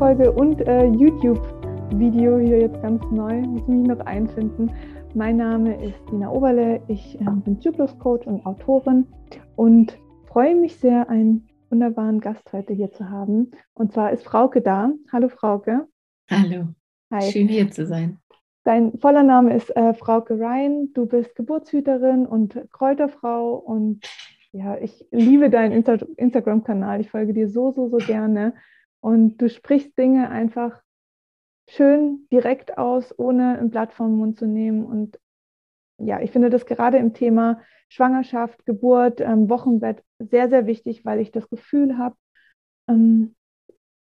Podcast-Folge und äh, YouTube-Video hier jetzt ganz neu. Muss mich noch einfinden. Mein Name ist Dina Oberle. Ich äh, bin Zyklus-Coach und Autorin und freue mich sehr, einen wunderbaren Gast heute hier zu haben. Und zwar ist Frauke da. Hallo Frauke. Hallo. Hi. Schön hier zu sein. Dein voller Name ist äh, Frauke Ryan. Du bist Geburtshüterin und Kräuterfrau und ja, ich liebe deinen Insta Instagram-Kanal. Ich folge dir so, so, so gerne. Und du sprichst Dinge einfach schön direkt aus, ohne ein Blatt vom Mund zu nehmen. Und ja, ich finde das gerade im Thema Schwangerschaft, Geburt, ähm, Wochenbett sehr, sehr wichtig, weil ich das Gefühl habe, ähm,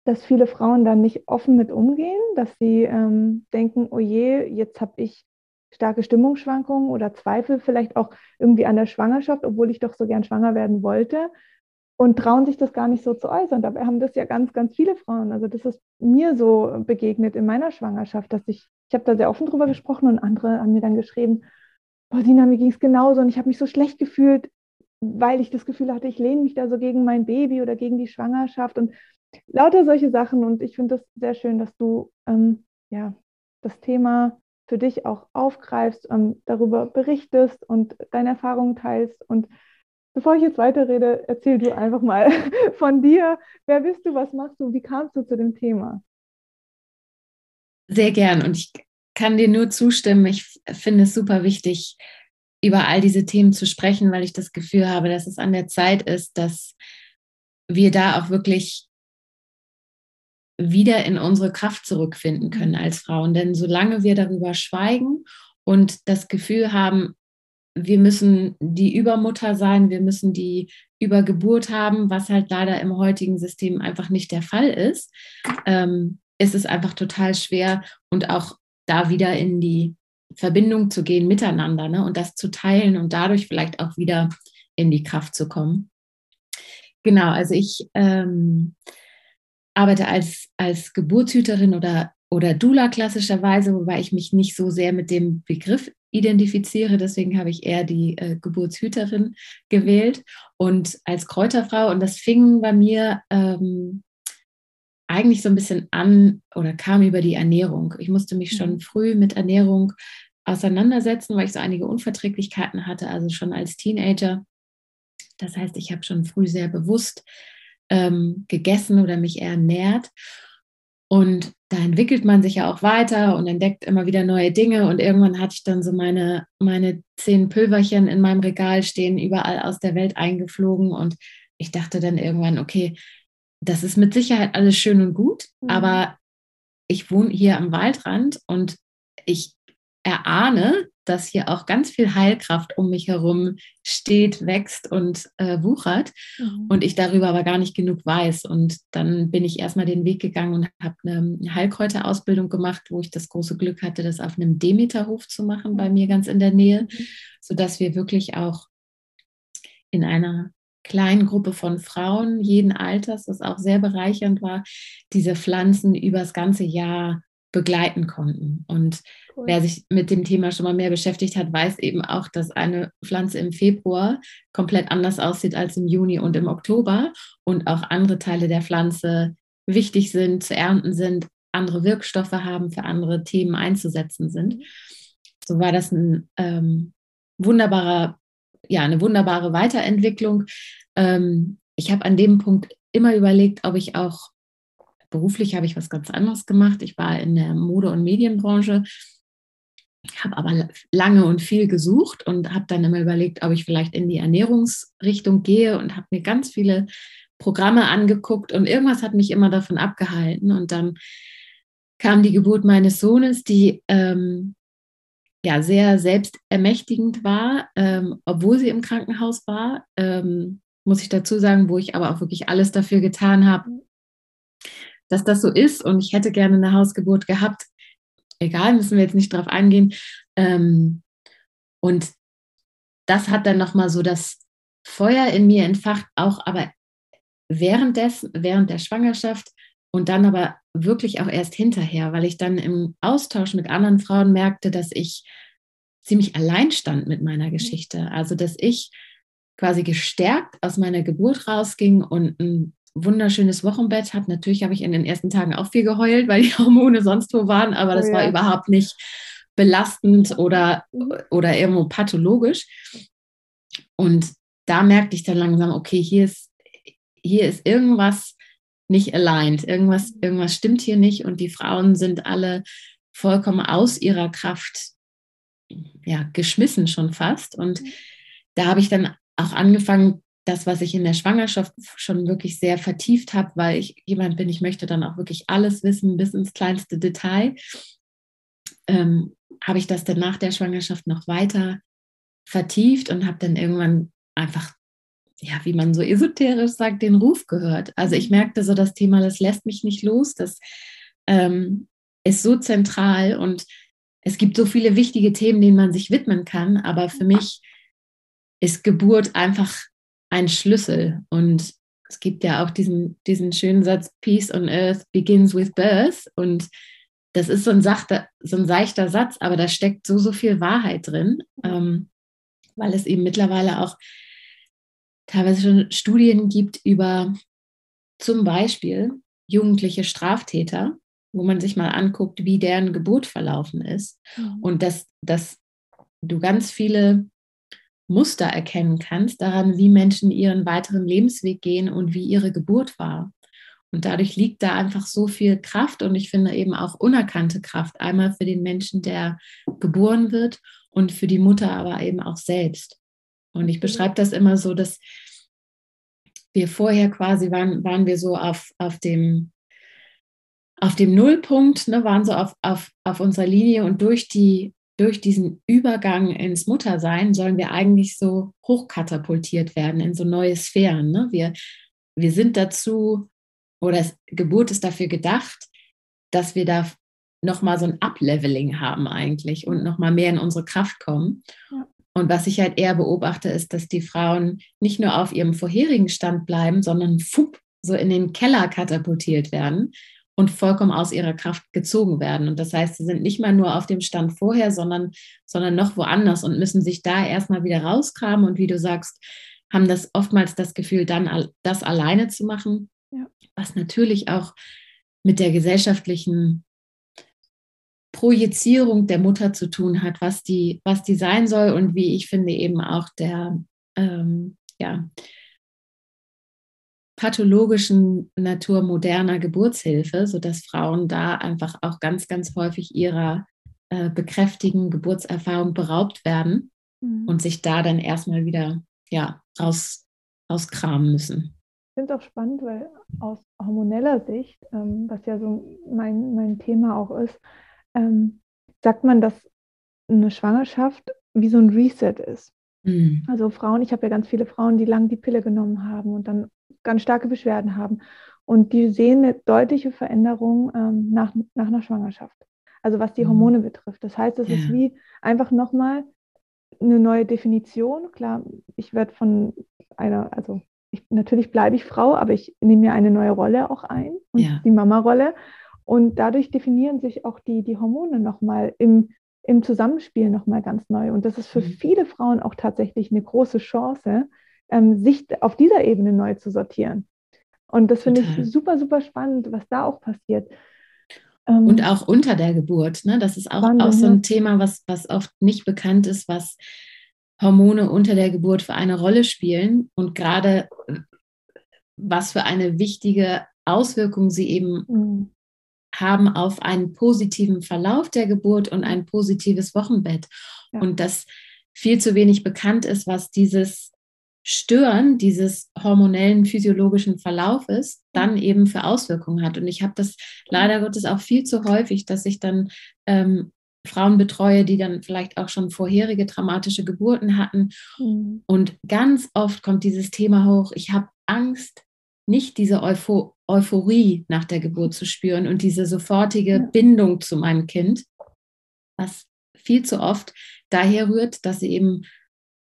dass viele Frauen dann nicht offen mit umgehen, dass sie ähm, denken, oh je, jetzt habe ich starke Stimmungsschwankungen oder Zweifel vielleicht auch irgendwie an der Schwangerschaft, obwohl ich doch so gern schwanger werden wollte und trauen sich das gar nicht so zu äußern. Dabei haben das ja ganz, ganz viele Frauen. Also das ist mir so begegnet in meiner Schwangerschaft, dass ich, ich habe da sehr offen drüber gesprochen und andere haben mir dann geschrieben, boah, Sina, mir ging es genauso und ich habe mich so schlecht gefühlt, weil ich das Gefühl hatte, ich lehne mich da so gegen mein Baby oder gegen die Schwangerschaft und lauter solche Sachen. Und ich finde das sehr schön, dass du ähm, ja, das Thema für dich auch aufgreifst, ähm, darüber berichtest und deine Erfahrungen teilst. Und bevor ich jetzt weiterrede, erzähl du einfach mal von dir. Wer bist du? Was machst du? Wie kamst du zu dem Thema? Sehr gern. Und ich kann dir nur zustimmen. Ich finde es super wichtig, über all diese Themen zu sprechen, weil ich das Gefühl habe, dass es an der Zeit ist, dass wir da auch wirklich wieder in unsere Kraft zurückfinden können als Frauen. Denn solange wir darüber schweigen und das Gefühl haben, wir müssen die Übermutter sein, wir müssen die Übergeburt haben, was halt leider im heutigen System einfach nicht der Fall ist, ähm, ist es einfach total schwer und auch da wieder in die Verbindung zu gehen miteinander ne, und das zu teilen und dadurch vielleicht auch wieder in die Kraft zu kommen. Genau, also ich ähm, arbeite als, als Geburtshüterin oder, oder Dula klassischerweise, wobei ich mich nicht so sehr mit dem Begriff identifiziere. Deswegen habe ich eher die äh, Geburtshüterin gewählt und als Kräuterfrau. Und das fing bei mir ähm, eigentlich so ein bisschen an oder kam über die Ernährung. Ich musste mich schon mhm. früh mit Ernährung auseinandersetzen, weil ich so einige Unverträglichkeiten hatte, also schon als Teenager. Das heißt, ich habe schon früh sehr bewusst ähm, gegessen oder mich ernährt. Und da entwickelt man sich ja auch weiter und entdeckt immer wieder neue Dinge. Und irgendwann hatte ich dann so meine, meine zehn Pülverchen in meinem Regal stehen, überall aus der Welt eingeflogen. Und ich dachte dann irgendwann, okay, das ist mit Sicherheit alles schön und gut, mhm. aber ich wohne hier am Waldrand und ich erahne, dass hier auch ganz viel Heilkraft um mich herum steht, wächst und äh, wuchert mhm. und ich darüber aber gar nicht genug weiß. Und dann bin ich erstmal den Weg gegangen und habe eine Heilkräuterausbildung gemacht, wo ich das große Glück hatte, das auf einem Demeterhof zu machen, bei mir ganz in der Nähe, mhm. sodass wir wirklich auch in einer kleinen Gruppe von Frauen jeden Alters, das auch sehr bereichernd war, diese Pflanzen über das ganze Jahr begleiten konnten. Und cool. wer sich mit dem Thema schon mal mehr beschäftigt hat, weiß eben auch, dass eine Pflanze im Februar komplett anders aussieht als im Juni und im Oktober und auch andere Teile der Pflanze wichtig sind, zu ernten sind, andere Wirkstoffe haben, für andere Themen einzusetzen sind. Mhm. So war das ein ähm, wunderbarer, ja, eine wunderbare Weiterentwicklung. Ähm, ich habe an dem Punkt immer überlegt, ob ich auch Beruflich habe ich was ganz anderes gemacht. Ich war in der Mode- und Medienbranche, habe aber lange und viel gesucht und habe dann immer überlegt, ob ich vielleicht in die Ernährungsrichtung gehe und habe mir ganz viele Programme angeguckt und irgendwas hat mich immer davon abgehalten. Und dann kam die Geburt meines Sohnes, die ähm, ja sehr selbstermächtigend war, ähm, obwohl sie im Krankenhaus war. Ähm, muss ich dazu sagen, wo ich aber auch wirklich alles dafür getan habe, dass das so ist und ich hätte gerne eine Hausgeburt gehabt. Egal, müssen wir jetzt nicht drauf eingehen. Ähm, und das hat dann nochmal so das Feuer in mir entfacht, auch aber währenddessen, während der Schwangerschaft und dann aber wirklich auch erst hinterher, weil ich dann im Austausch mit anderen Frauen merkte, dass ich ziemlich allein stand mit meiner mhm. Geschichte. Also, dass ich quasi gestärkt aus meiner Geburt rausging und ein wunderschönes Wochenbett, habe natürlich habe ich in den ersten Tagen auch viel geheult, weil die Hormone sonst wo waren, aber das oh ja. war überhaupt nicht belastend oder, mhm. oder irgendwo pathologisch. Und da merkte ich dann langsam, okay, hier ist, hier ist irgendwas nicht aligned, irgendwas, irgendwas stimmt hier nicht und die Frauen sind alle vollkommen aus ihrer Kraft ja, geschmissen schon fast. Und mhm. da habe ich dann auch angefangen, das, was ich in der Schwangerschaft schon wirklich sehr vertieft habe, weil ich jemand bin, ich möchte dann auch wirklich alles wissen, bis ins kleinste Detail, ähm, habe ich das dann nach der Schwangerschaft noch weiter vertieft und habe dann irgendwann einfach, ja, wie man so esoterisch sagt, den Ruf gehört. Also ich merkte so, das Thema, das lässt mich nicht los, das ähm, ist so zentral und es gibt so viele wichtige Themen, denen man sich widmen kann, aber für mich ist Geburt einfach ein Schlüssel. Und es gibt ja auch diesen, diesen schönen Satz, Peace on Earth begins with birth. Und das ist so ein, sachter, so ein seichter Satz, aber da steckt so, so viel Wahrheit drin, ähm, weil es eben mittlerweile auch teilweise schon Studien gibt über zum Beispiel jugendliche Straftäter, wo man sich mal anguckt, wie deren Geburt verlaufen ist. Mhm. Und dass, dass du ganz viele Muster erkennen kannst daran, wie Menschen ihren weiteren Lebensweg gehen und wie ihre Geburt war. Und dadurch liegt da einfach so viel Kraft und ich finde eben auch unerkannte Kraft. Einmal für den Menschen, der geboren wird und für die Mutter aber eben auch selbst. Und ich beschreibe das immer so, dass wir vorher quasi waren, waren wir so auf, auf dem auf dem Nullpunkt, ne, waren so auf, auf, auf unserer Linie und durch die durch diesen Übergang ins Muttersein sollen wir eigentlich so hochkatapultiert werden in so neue Sphären. Ne? Wir, wir sind dazu, oder Geburt ist dafür gedacht, dass wir da nochmal so ein Upleveling haben eigentlich und nochmal mehr in unsere Kraft kommen. Ja. Und was ich halt eher beobachte, ist, dass die Frauen nicht nur auf ihrem vorherigen Stand bleiben, sondern fupp, so in den Keller katapultiert werden und vollkommen aus ihrer Kraft gezogen werden. Und das heißt, sie sind nicht mal nur auf dem Stand vorher, sondern, sondern noch woanders und müssen sich da erstmal wieder rauskramen. Und wie du sagst, haben das oftmals das Gefühl, dann das alleine zu machen, ja. was natürlich auch mit der gesellschaftlichen Projizierung der Mutter zu tun hat, was die, was die sein soll und wie ich finde eben auch der, ähm, ja, pathologischen Natur moderner Geburtshilfe, sodass Frauen da einfach auch ganz, ganz häufig ihrer äh, bekräftigen Geburtserfahrung beraubt werden mhm. und sich da dann erstmal wieder ja, raus, rauskramen müssen. Ich finde es auch spannend, weil aus hormoneller Sicht, ähm, was ja so mein, mein Thema auch ist, ähm, sagt man, dass eine Schwangerschaft wie so ein Reset ist. Mhm. Also Frauen, ich habe ja ganz viele Frauen, die lang die Pille genommen haben und dann ganz starke Beschwerden haben. Und die sehen eine deutliche Veränderung ähm, nach, nach einer Schwangerschaft. Also was die mhm. Hormone betrifft. Das heißt, es ja. ist wie einfach nochmal eine neue Definition. Klar, ich werde von einer, also ich, natürlich bleibe ich Frau, aber ich nehme mir eine neue Rolle auch ein, ja. die Mama-Rolle. Und dadurch definieren sich auch die, die Hormone nochmal im, im Zusammenspiel nochmal ganz neu. Und das ist für mhm. viele Frauen auch tatsächlich eine große Chance, ähm, sich auf dieser Ebene neu zu sortieren. Und das finde ich super, super spannend, was da auch passiert. Ähm, und auch unter der Geburt. Ne? Das ist auch, spannend, auch so ein Thema, was, was oft nicht bekannt ist, was Hormone unter der Geburt für eine Rolle spielen und gerade was für eine wichtige Auswirkung sie eben mhm. haben auf einen positiven Verlauf der Geburt und ein positives Wochenbett. Ja. Und das viel zu wenig bekannt ist, was dieses Stören dieses hormonellen physiologischen Verlaufes dann eben für Auswirkungen hat. Und ich habe das leider Gottes auch viel zu häufig, dass ich dann ähm, Frauen betreue, die dann vielleicht auch schon vorherige traumatische Geburten hatten. Mhm. Und ganz oft kommt dieses Thema hoch, ich habe Angst, nicht diese Eupho Euphorie nach der Geburt zu spüren und diese sofortige ja. Bindung zu meinem Kind, was viel zu oft daher rührt, dass sie eben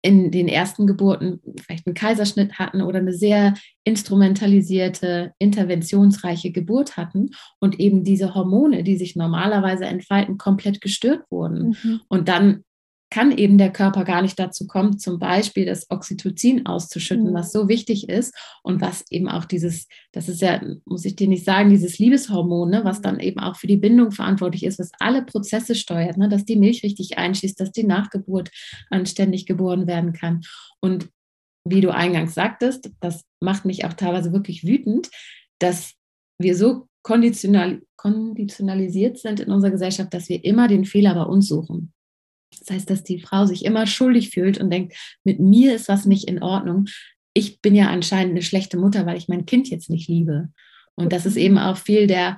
in den ersten Geburten vielleicht einen Kaiserschnitt hatten oder eine sehr instrumentalisierte, interventionsreiche Geburt hatten und eben diese Hormone, die sich normalerweise entfalten, komplett gestört wurden. Mhm. Und dann kann eben der Körper gar nicht dazu kommen, zum Beispiel das Oxytocin auszuschütten, mhm. was so wichtig ist und was eben auch dieses, das ist ja, muss ich dir nicht sagen, dieses Liebeshormon, ne, was dann eben auch für die Bindung verantwortlich ist, was alle Prozesse steuert, ne, dass die Milch richtig einschießt, dass die Nachgeburt anständig geboren werden kann. Und wie du eingangs sagtest, das macht mich auch teilweise wirklich wütend, dass wir so konditional, konditionalisiert sind in unserer Gesellschaft, dass wir immer den Fehler bei uns suchen. Das heißt, dass die Frau sich immer schuldig fühlt und denkt, mit mir ist was nicht in Ordnung. Ich bin ja anscheinend eine schlechte Mutter, weil ich mein Kind jetzt nicht liebe. Und das ist eben auch viel der,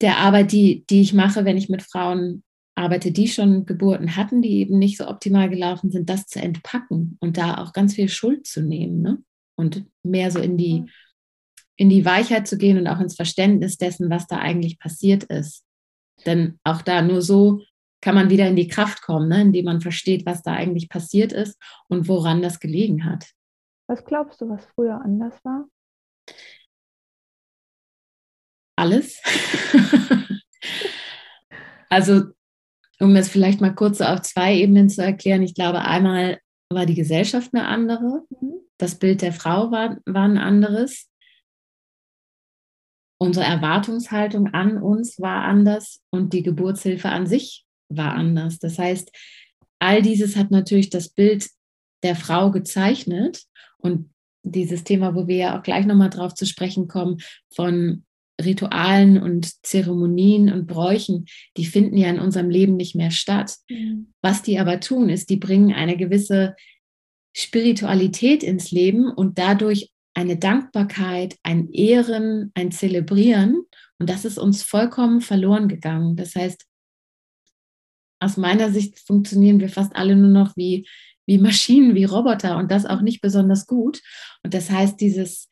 der Arbeit, die, die ich mache, wenn ich mit Frauen arbeite, die schon Geburten hatten, die eben nicht so optimal gelaufen sind, das zu entpacken und da auch ganz viel Schuld zu nehmen ne? und mehr so in die, in die Weichheit zu gehen und auch ins Verständnis dessen, was da eigentlich passiert ist. Denn auch da nur so kann man wieder in die Kraft kommen, ne? indem man versteht, was da eigentlich passiert ist und woran das gelegen hat. Was glaubst du, was früher anders war? Alles. also, um das vielleicht mal kurz so auf zwei Ebenen zu erklären, ich glaube, einmal war die Gesellschaft eine andere, mhm. das Bild der Frau war, war ein anderes. Unsere Erwartungshaltung an uns war anders und die Geburtshilfe an sich war anders. Das heißt, all dieses hat natürlich das Bild der Frau gezeichnet und dieses Thema, wo wir ja auch gleich nochmal drauf zu sprechen kommen, von Ritualen und Zeremonien und Bräuchen, die finden ja in unserem Leben nicht mehr statt. Mhm. Was die aber tun, ist, die bringen eine gewisse Spiritualität ins Leben und dadurch eine Dankbarkeit, ein Ehren, ein Zelebrieren. Und das ist uns vollkommen verloren gegangen. Das heißt, aus meiner Sicht funktionieren wir fast alle nur noch wie, wie Maschinen, wie Roboter und das auch nicht besonders gut. Und das heißt, dieses,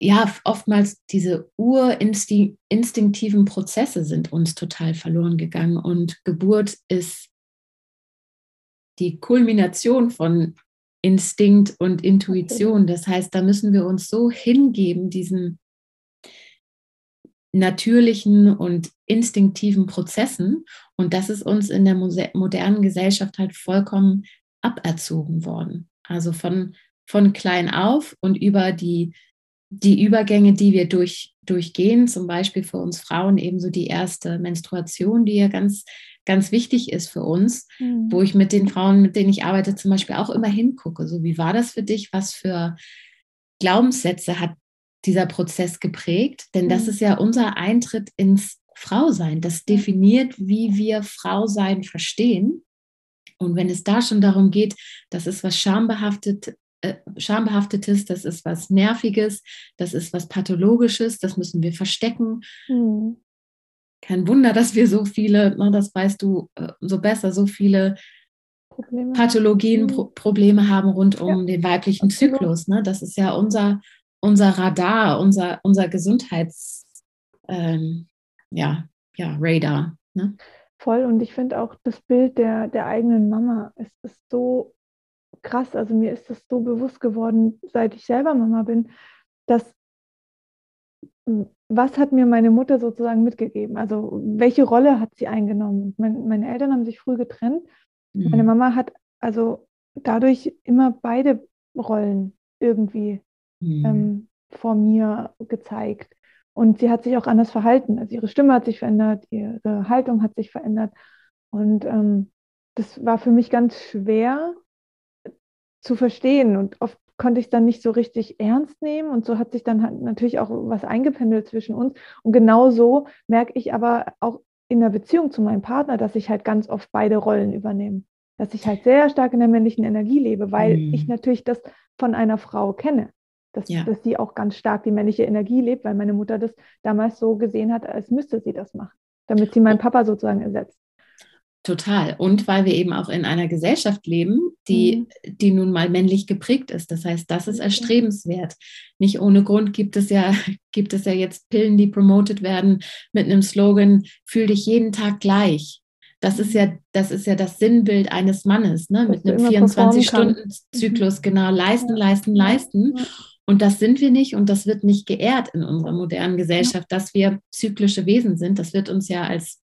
ja, oftmals diese urinstinktiven Prozesse sind uns total verloren gegangen und Geburt ist die Kulmination von Instinkt und Intuition. Das heißt, da müssen wir uns so hingeben, diesen natürlichen und instinktiven Prozessen. Und das ist uns in der modernen Gesellschaft halt vollkommen aberzogen worden. Also von, von klein auf und über die, die Übergänge, die wir durch, durchgehen, zum Beispiel für uns Frauen ebenso die erste Menstruation, die ja ganz, ganz wichtig ist für uns, mhm. wo ich mit den Frauen, mit denen ich arbeite, zum Beispiel auch immer hingucke. So, wie war das für dich? Was für Glaubenssätze hat dieser Prozess geprägt? Denn das mhm. ist ja unser Eintritt ins Frausein. Das definiert, wie wir Frausein verstehen. Und wenn es da schon darum geht, das ist was schambehaftet, äh, schambehaftetes, das ist was nerviges, das ist was pathologisches, das müssen wir verstecken. Mhm. Kein Wunder, dass wir so viele, na, das weißt du äh, so besser, so viele Probleme. Pathologien, mhm. Pro Probleme haben rund um ja. den weiblichen Zyklus. Ne? Das ist ja unser unser Radar, unser, unser Gesundheits, ähm, ja, ja, Radar. Ne? Voll. Und ich finde auch das Bild der, der eigenen Mama, es ist so krass. Also mir ist das so bewusst geworden, seit ich selber Mama bin, dass was hat mir meine Mutter sozusagen mitgegeben? Also welche Rolle hat sie eingenommen? Mein, meine Eltern haben sich früh getrennt. Mhm. Meine Mama hat also dadurch immer beide Rollen irgendwie mhm. ähm, vor mir gezeigt. Und sie hat sich auch anders verhalten. Also ihre Stimme hat sich verändert, ihre Haltung hat sich verändert. Und ähm, das war für mich ganz schwer zu verstehen. Und oft konnte ich es dann nicht so richtig ernst nehmen. Und so hat sich dann halt natürlich auch was eingependelt zwischen uns. Und genau so merke ich aber auch in der Beziehung zu meinem Partner, dass ich halt ganz oft beide Rollen übernehme. Dass ich halt sehr stark in der männlichen Energie lebe, weil mhm. ich natürlich das von einer Frau kenne dass, ja. dass sie auch ganz stark die männliche Energie lebt, weil meine Mutter das damals so gesehen hat, als müsste sie das machen, damit sie meinen Papa sozusagen ersetzt. Total. Und weil wir eben auch in einer Gesellschaft leben, die, mhm. die nun mal männlich geprägt ist. Das heißt, das ist erstrebenswert. Nicht ohne Grund gibt es ja, gibt es ja jetzt Pillen, die promotet werden mit einem Slogan, fühl dich jeden Tag gleich. Das ist ja, das ist ja das Sinnbild eines Mannes, ne? mit einem 24-Stunden-Zyklus, genau, leisten, leisten, leisten. Ja. Und das sind wir nicht und das wird nicht geehrt in unserer modernen Gesellschaft, dass wir zyklische Wesen sind. Das wird uns ja als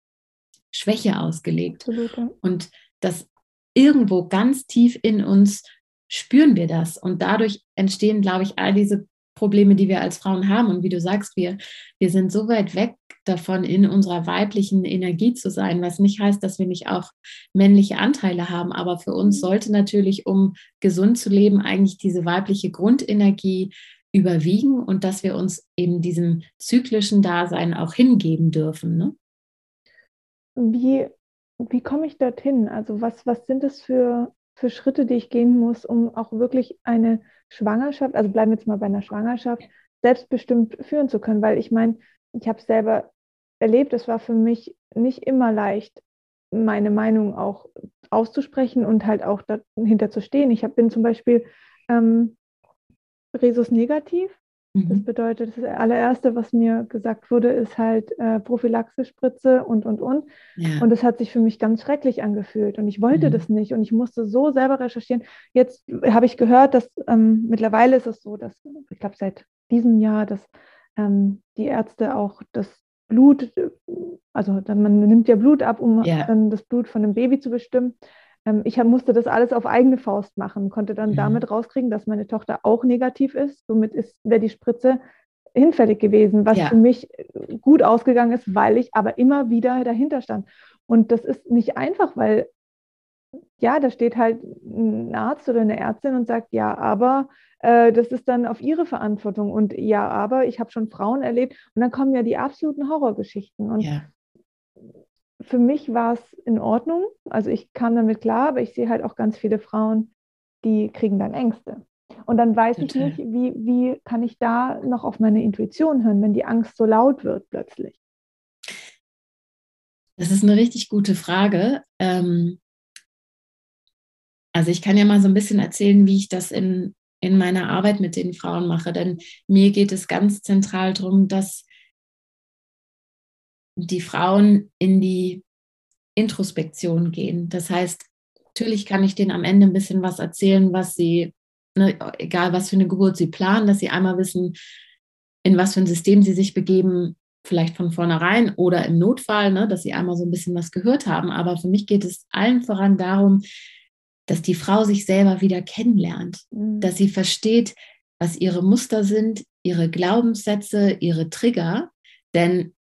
Schwäche ausgelegt. Absolut. Und das irgendwo ganz tief in uns spüren wir das. Und dadurch entstehen, glaube ich, all diese Probleme, die wir als Frauen haben. Und wie du sagst, wir, wir sind so weit weg davon, in unserer weiblichen Energie zu sein, was nicht heißt, dass wir nicht auch männliche Anteile haben. Aber für uns mhm. sollte natürlich, um gesund zu leben, eigentlich diese weibliche Grundenergie überwiegen und dass wir uns eben diesem zyklischen Dasein auch hingeben dürfen. Ne? Wie, wie komme ich dorthin? Also was, was sind es für, für Schritte, die ich gehen muss, um auch wirklich eine Schwangerschaft, also bleiben wir jetzt mal bei einer Schwangerschaft, selbstbestimmt führen zu können? Weil ich meine, ich habe es selber erlebt, es war für mich nicht immer leicht, meine Meinung auch auszusprechen und halt auch dahinter zu stehen. Ich hab, bin zum Beispiel ähm, Resus negativ. Das mhm. bedeutet, das allererste, was mir gesagt wurde, ist halt äh, Prophylaxe-Spritze und, und, und. Ja. Und das hat sich für mich ganz schrecklich angefühlt. Und ich wollte mhm. das nicht. Und ich musste so selber recherchieren. Jetzt habe ich gehört, dass ähm, mittlerweile ist es so, dass, ich glaube, seit diesem Jahr, dass ähm, die Ärzte auch das Blut, also dann, man nimmt ja Blut ab, um ja. dann das Blut von dem Baby zu bestimmen. Ähm, ich musste das alles auf eigene Faust machen, konnte dann mhm. damit rauskriegen, dass meine Tochter auch negativ ist. Somit wäre die Spritze hinfällig gewesen, was ja. für mich gut ausgegangen ist, weil ich aber immer wieder dahinter stand. Und das ist nicht einfach, weil ja, da steht halt ein Arzt oder eine Ärztin und sagt, ja, aber äh, das ist dann auf ihre Verantwortung und ja, aber ich habe schon Frauen erlebt und dann kommen ja die absoluten Horrorgeschichten. Und ja für mich war es in Ordnung. Also ich kam damit klar, aber ich sehe halt auch ganz viele Frauen, die kriegen dann Ängste. Und dann weiß Total. ich nicht, wie, wie kann ich da noch auf meine Intuition hören, wenn die Angst so laut wird plötzlich. Das ist eine richtig gute Frage. Ähm, also ich kann ja mal so ein bisschen erzählen, wie ich das in, in meiner Arbeit mit den Frauen mache. Denn mir geht es ganz zentral darum, dass die Frauen in die Introspektion gehen. Das heißt, natürlich kann ich denen am Ende ein bisschen was erzählen, was sie, ne, egal was für eine Geburt sie planen, dass sie einmal wissen, in was für ein System sie sich begeben, vielleicht von vornherein oder im Notfall, ne, dass sie einmal so ein bisschen was gehört haben. Aber für mich geht es allen voran darum, dass die Frau sich selber wieder kennenlernt, mhm. dass sie versteht, was ihre Muster sind, ihre Glaubenssätze, ihre Trigger. Denn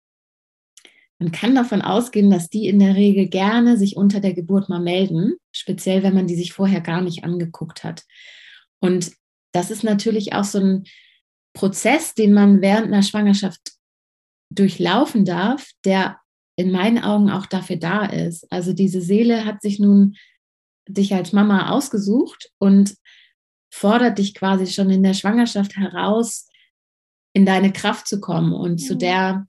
man kann davon ausgehen, dass die in der Regel gerne sich unter der Geburt mal melden, speziell wenn man die sich vorher gar nicht angeguckt hat. Und das ist natürlich auch so ein Prozess, den man während einer Schwangerschaft durchlaufen darf, der in meinen Augen auch dafür da ist. Also diese Seele hat sich nun dich als Mama ausgesucht und fordert dich quasi schon in der Schwangerschaft heraus, in deine Kraft zu kommen und zu der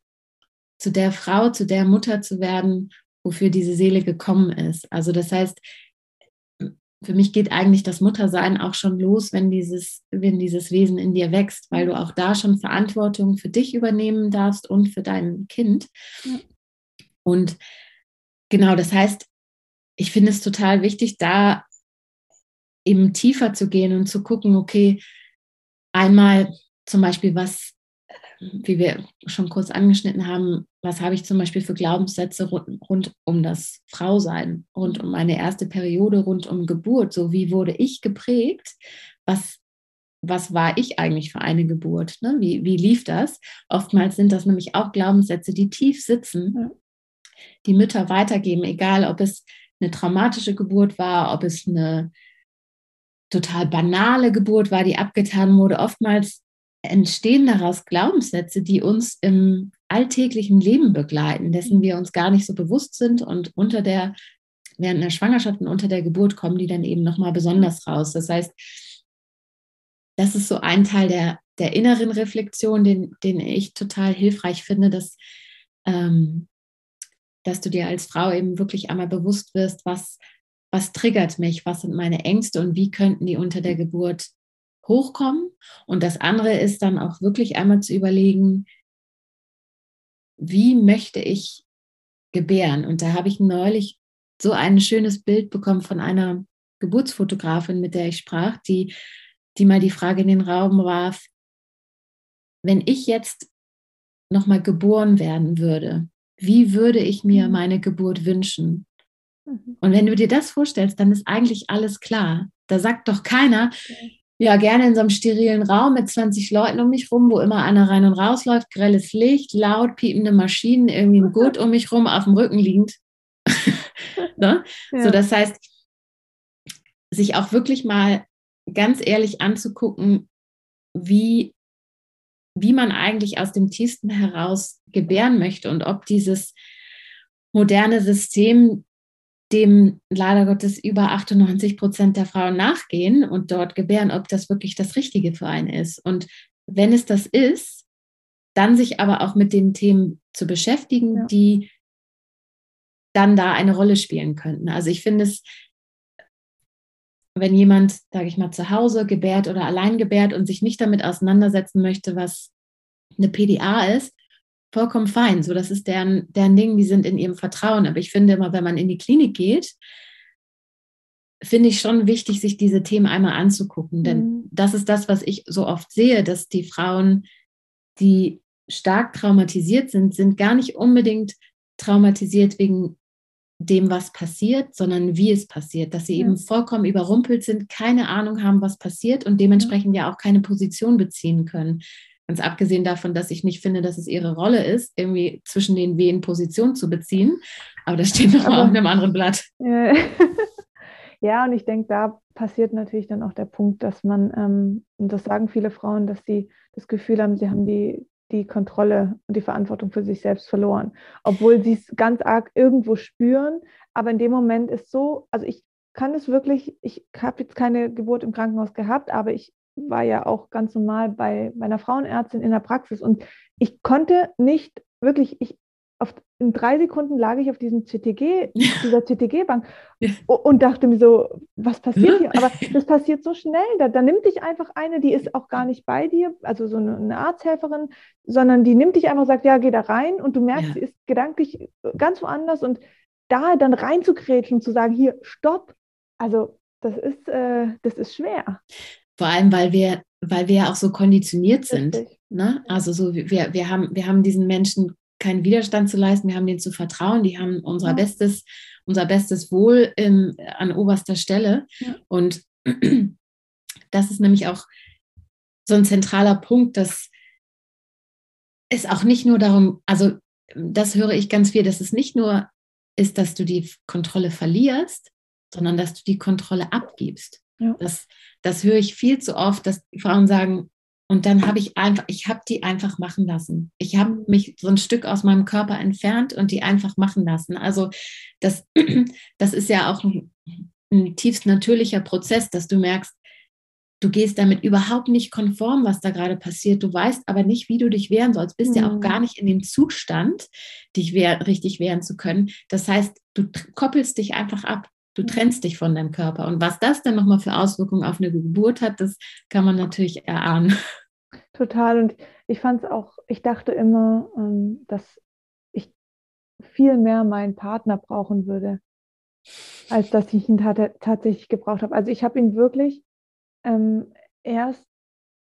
zu der Frau, zu der Mutter zu werden, wofür diese Seele gekommen ist. Also das heißt, für mich geht eigentlich das Muttersein auch schon los, wenn dieses, wenn dieses Wesen in dir wächst, weil du auch da schon Verantwortung für dich übernehmen darfst und für dein Kind. Ja. Und genau, das heißt, ich finde es total wichtig, da eben tiefer zu gehen und zu gucken, okay, einmal zum Beispiel, was wie wir schon kurz angeschnitten haben, was habe ich zum Beispiel für Glaubenssätze rund, rund, um das Frausein, rund um meine erste Periode, rund um Geburt, so wie wurde ich geprägt, was, was war ich eigentlich für eine Geburt, ne? wie, wie lief das? Oftmals sind das nämlich auch Glaubenssätze, die tief sitzen, die Mütter weitergeben, egal ob es eine traumatische Geburt war, ob es eine total banale Geburt war, die abgetan wurde. Oftmals entstehen daraus Glaubenssätze, die uns im alltäglichen Leben begleiten, dessen wir uns gar nicht so bewusst sind und unter der während der Schwangerschaft und unter der Geburt kommen die dann eben nochmal besonders raus. Das heißt, das ist so ein Teil der, der inneren Reflexion, den, den ich total hilfreich finde, dass, ähm, dass du dir als Frau eben wirklich einmal bewusst wirst, was, was triggert mich, was sind meine Ängste und wie könnten die unter der Geburt hochkommen. Und das andere ist dann auch wirklich einmal zu überlegen, wie möchte ich gebären? Und da habe ich neulich so ein schönes Bild bekommen von einer Geburtsfotografin, mit der ich sprach, die, die mal die Frage in den Raum warf, wenn ich jetzt nochmal geboren werden würde, wie würde ich mir mhm. meine Geburt wünschen? Mhm. Und wenn du dir das vorstellst, dann ist eigentlich alles klar. Da sagt doch keiner, ja, gerne in so einem sterilen Raum mit 20 Leuten um mich rum, wo immer einer rein und raus läuft, grelles Licht, laut piepende Maschinen, irgendwie ein Gurt um mich rum, auf dem Rücken liegend. ne? ja. So, das heißt, sich auch wirklich mal ganz ehrlich anzugucken, wie, wie man eigentlich aus dem tiefsten heraus gebären möchte und ob dieses moderne System dem leider Gottes über 98 Prozent der Frauen nachgehen und dort gebären, ob das wirklich das Richtige für einen ist. Und wenn es das ist, dann sich aber auch mit den Themen zu beschäftigen, ja. die dann da eine Rolle spielen könnten. Also ich finde es, wenn jemand, sage ich mal, zu Hause gebärt oder allein gebärt und sich nicht damit auseinandersetzen möchte, was eine PDA ist, vollkommen fein. So, das ist deren, deren Ding, die sind in ihrem Vertrauen. Aber ich finde immer, wenn man in die Klinik geht, finde ich schon wichtig, sich diese Themen einmal anzugucken. Denn mhm. das ist das, was ich so oft sehe, dass die Frauen, die stark traumatisiert sind, sind gar nicht unbedingt traumatisiert wegen dem, was passiert, sondern wie es passiert, dass sie ja. eben vollkommen überrumpelt sind, keine Ahnung haben, was passiert und dementsprechend ja, ja auch keine Position beziehen können. Ganz abgesehen davon, dass ich nicht finde, dass es ihre Rolle ist, irgendwie zwischen den Wehen Position zu beziehen. Aber das steht noch mal auf einem anderen Blatt. ja, und ich denke, da passiert natürlich dann auch der Punkt, dass man, ähm, und das sagen viele Frauen, dass sie das Gefühl haben, sie haben die, die Kontrolle und die Verantwortung für sich selbst verloren. Obwohl sie es ganz arg irgendwo spüren. Aber in dem Moment ist so, also ich kann es wirklich, ich habe jetzt keine Geburt im Krankenhaus gehabt, aber ich war ja auch ganz normal bei meiner Frauenärztin in der Praxis und ich konnte nicht wirklich, ich auf, in drei Sekunden lag ich auf diesem CTG, dieser CTG-Bank ja. und dachte mir so, was passiert hier? Aber das passiert so schnell. Da, da, nimmt dich einfach eine, die ist auch gar nicht bei dir, also so eine, eine Arzthelferin, sondern die nimmt dich einfach und sagt, ja, geh da rein und du merkst, ja. sie ist gedanklich ganz woanders und da dann reinzukrätschen und zu sagen, hier, stopp. Also das ist, äh, das ist schwer. Vor allem, weil wir, weil wir ja auch so konditioniert sind. Ne? Also so, wir, wir, haben, wir haben diesen Menschen keinen Widerstand zu leisten, wir haben denen zu vertrauen, die haben unser ja. Bestes, unser bestes Wohl im, an oberster Stelle. Ja. Und das ist nämlich auch so ein zentraler Punkt, dass es auch nicht nur darum, also das höre ich ganz viel, dass es nicht nur ist, dass du die Kontrolle verlierst, sondern dass du die Kontrolle abgibst. Ja. Das, das höre ich viel zu oft, dass Frauen sagen, und dann habe ich einfach, ich habe die einfach machen lassen. Ich habe mich so ein Stück aus meinem Körper entfernt und die einfach machen lassen. Also das, das ist ja auch ein, ein tiefst natürlicher Prozess, dass du merkst, du gehst damit überhaupt nicht konform, was da gerade passiert. Du weißt aber nicht, wie du dich wehren sollst. Bist mhm. ja auch gar mhm. nicht in dem Zustand, dich wehr, richtig wehren zu können. Das heißt, du koppelst dich einfach ab. Du trennst dich von deinem Körper. Und was das dann nochmal für Auswirkungen auf eine Geburt hat, das kann man natürlich erahnen. Total. Und ich fand es auch, ich dachte immer, ähm, dass ich viel mehr meinen Partner brauchen würde, als dass ich ihn tatsächlich gebraucht habe. Also ich habe ihn wirklich ähm, erst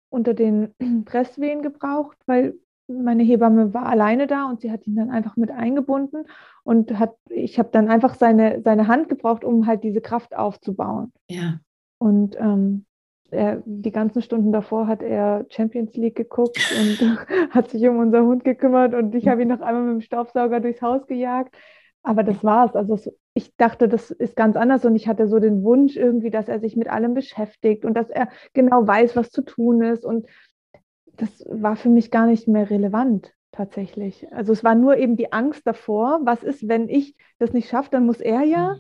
unter den Presswehen gebraucht, weil meine Hebamme war alleine da und sie hat ihn dann einfach mit eingebunden und hat, ich habe dann einfach seine, seine Hand gebraucht, um halt diese Kraft aufzubauen. Ja. Und ähm, er, die ganzen Stunden davor hat er Champions League geguckt und hat sich um unser Hund gekümmert und ich habe ihn noch einmal mit dem Staubsauger durchs Haus gejagt. Aber das war's. Also ich dachte, das ist ganz anders und ich hatte so den Wunsch irgendwie, dass er sich mit allem beschäftigt und dass er genau weiß, was zu tun ist und das war für mich gar nicht mehr relevant tatsächlich. Also es war nur eben die Angst davor, was ist, wenn ich das nicht schaffe, dann muss er ja,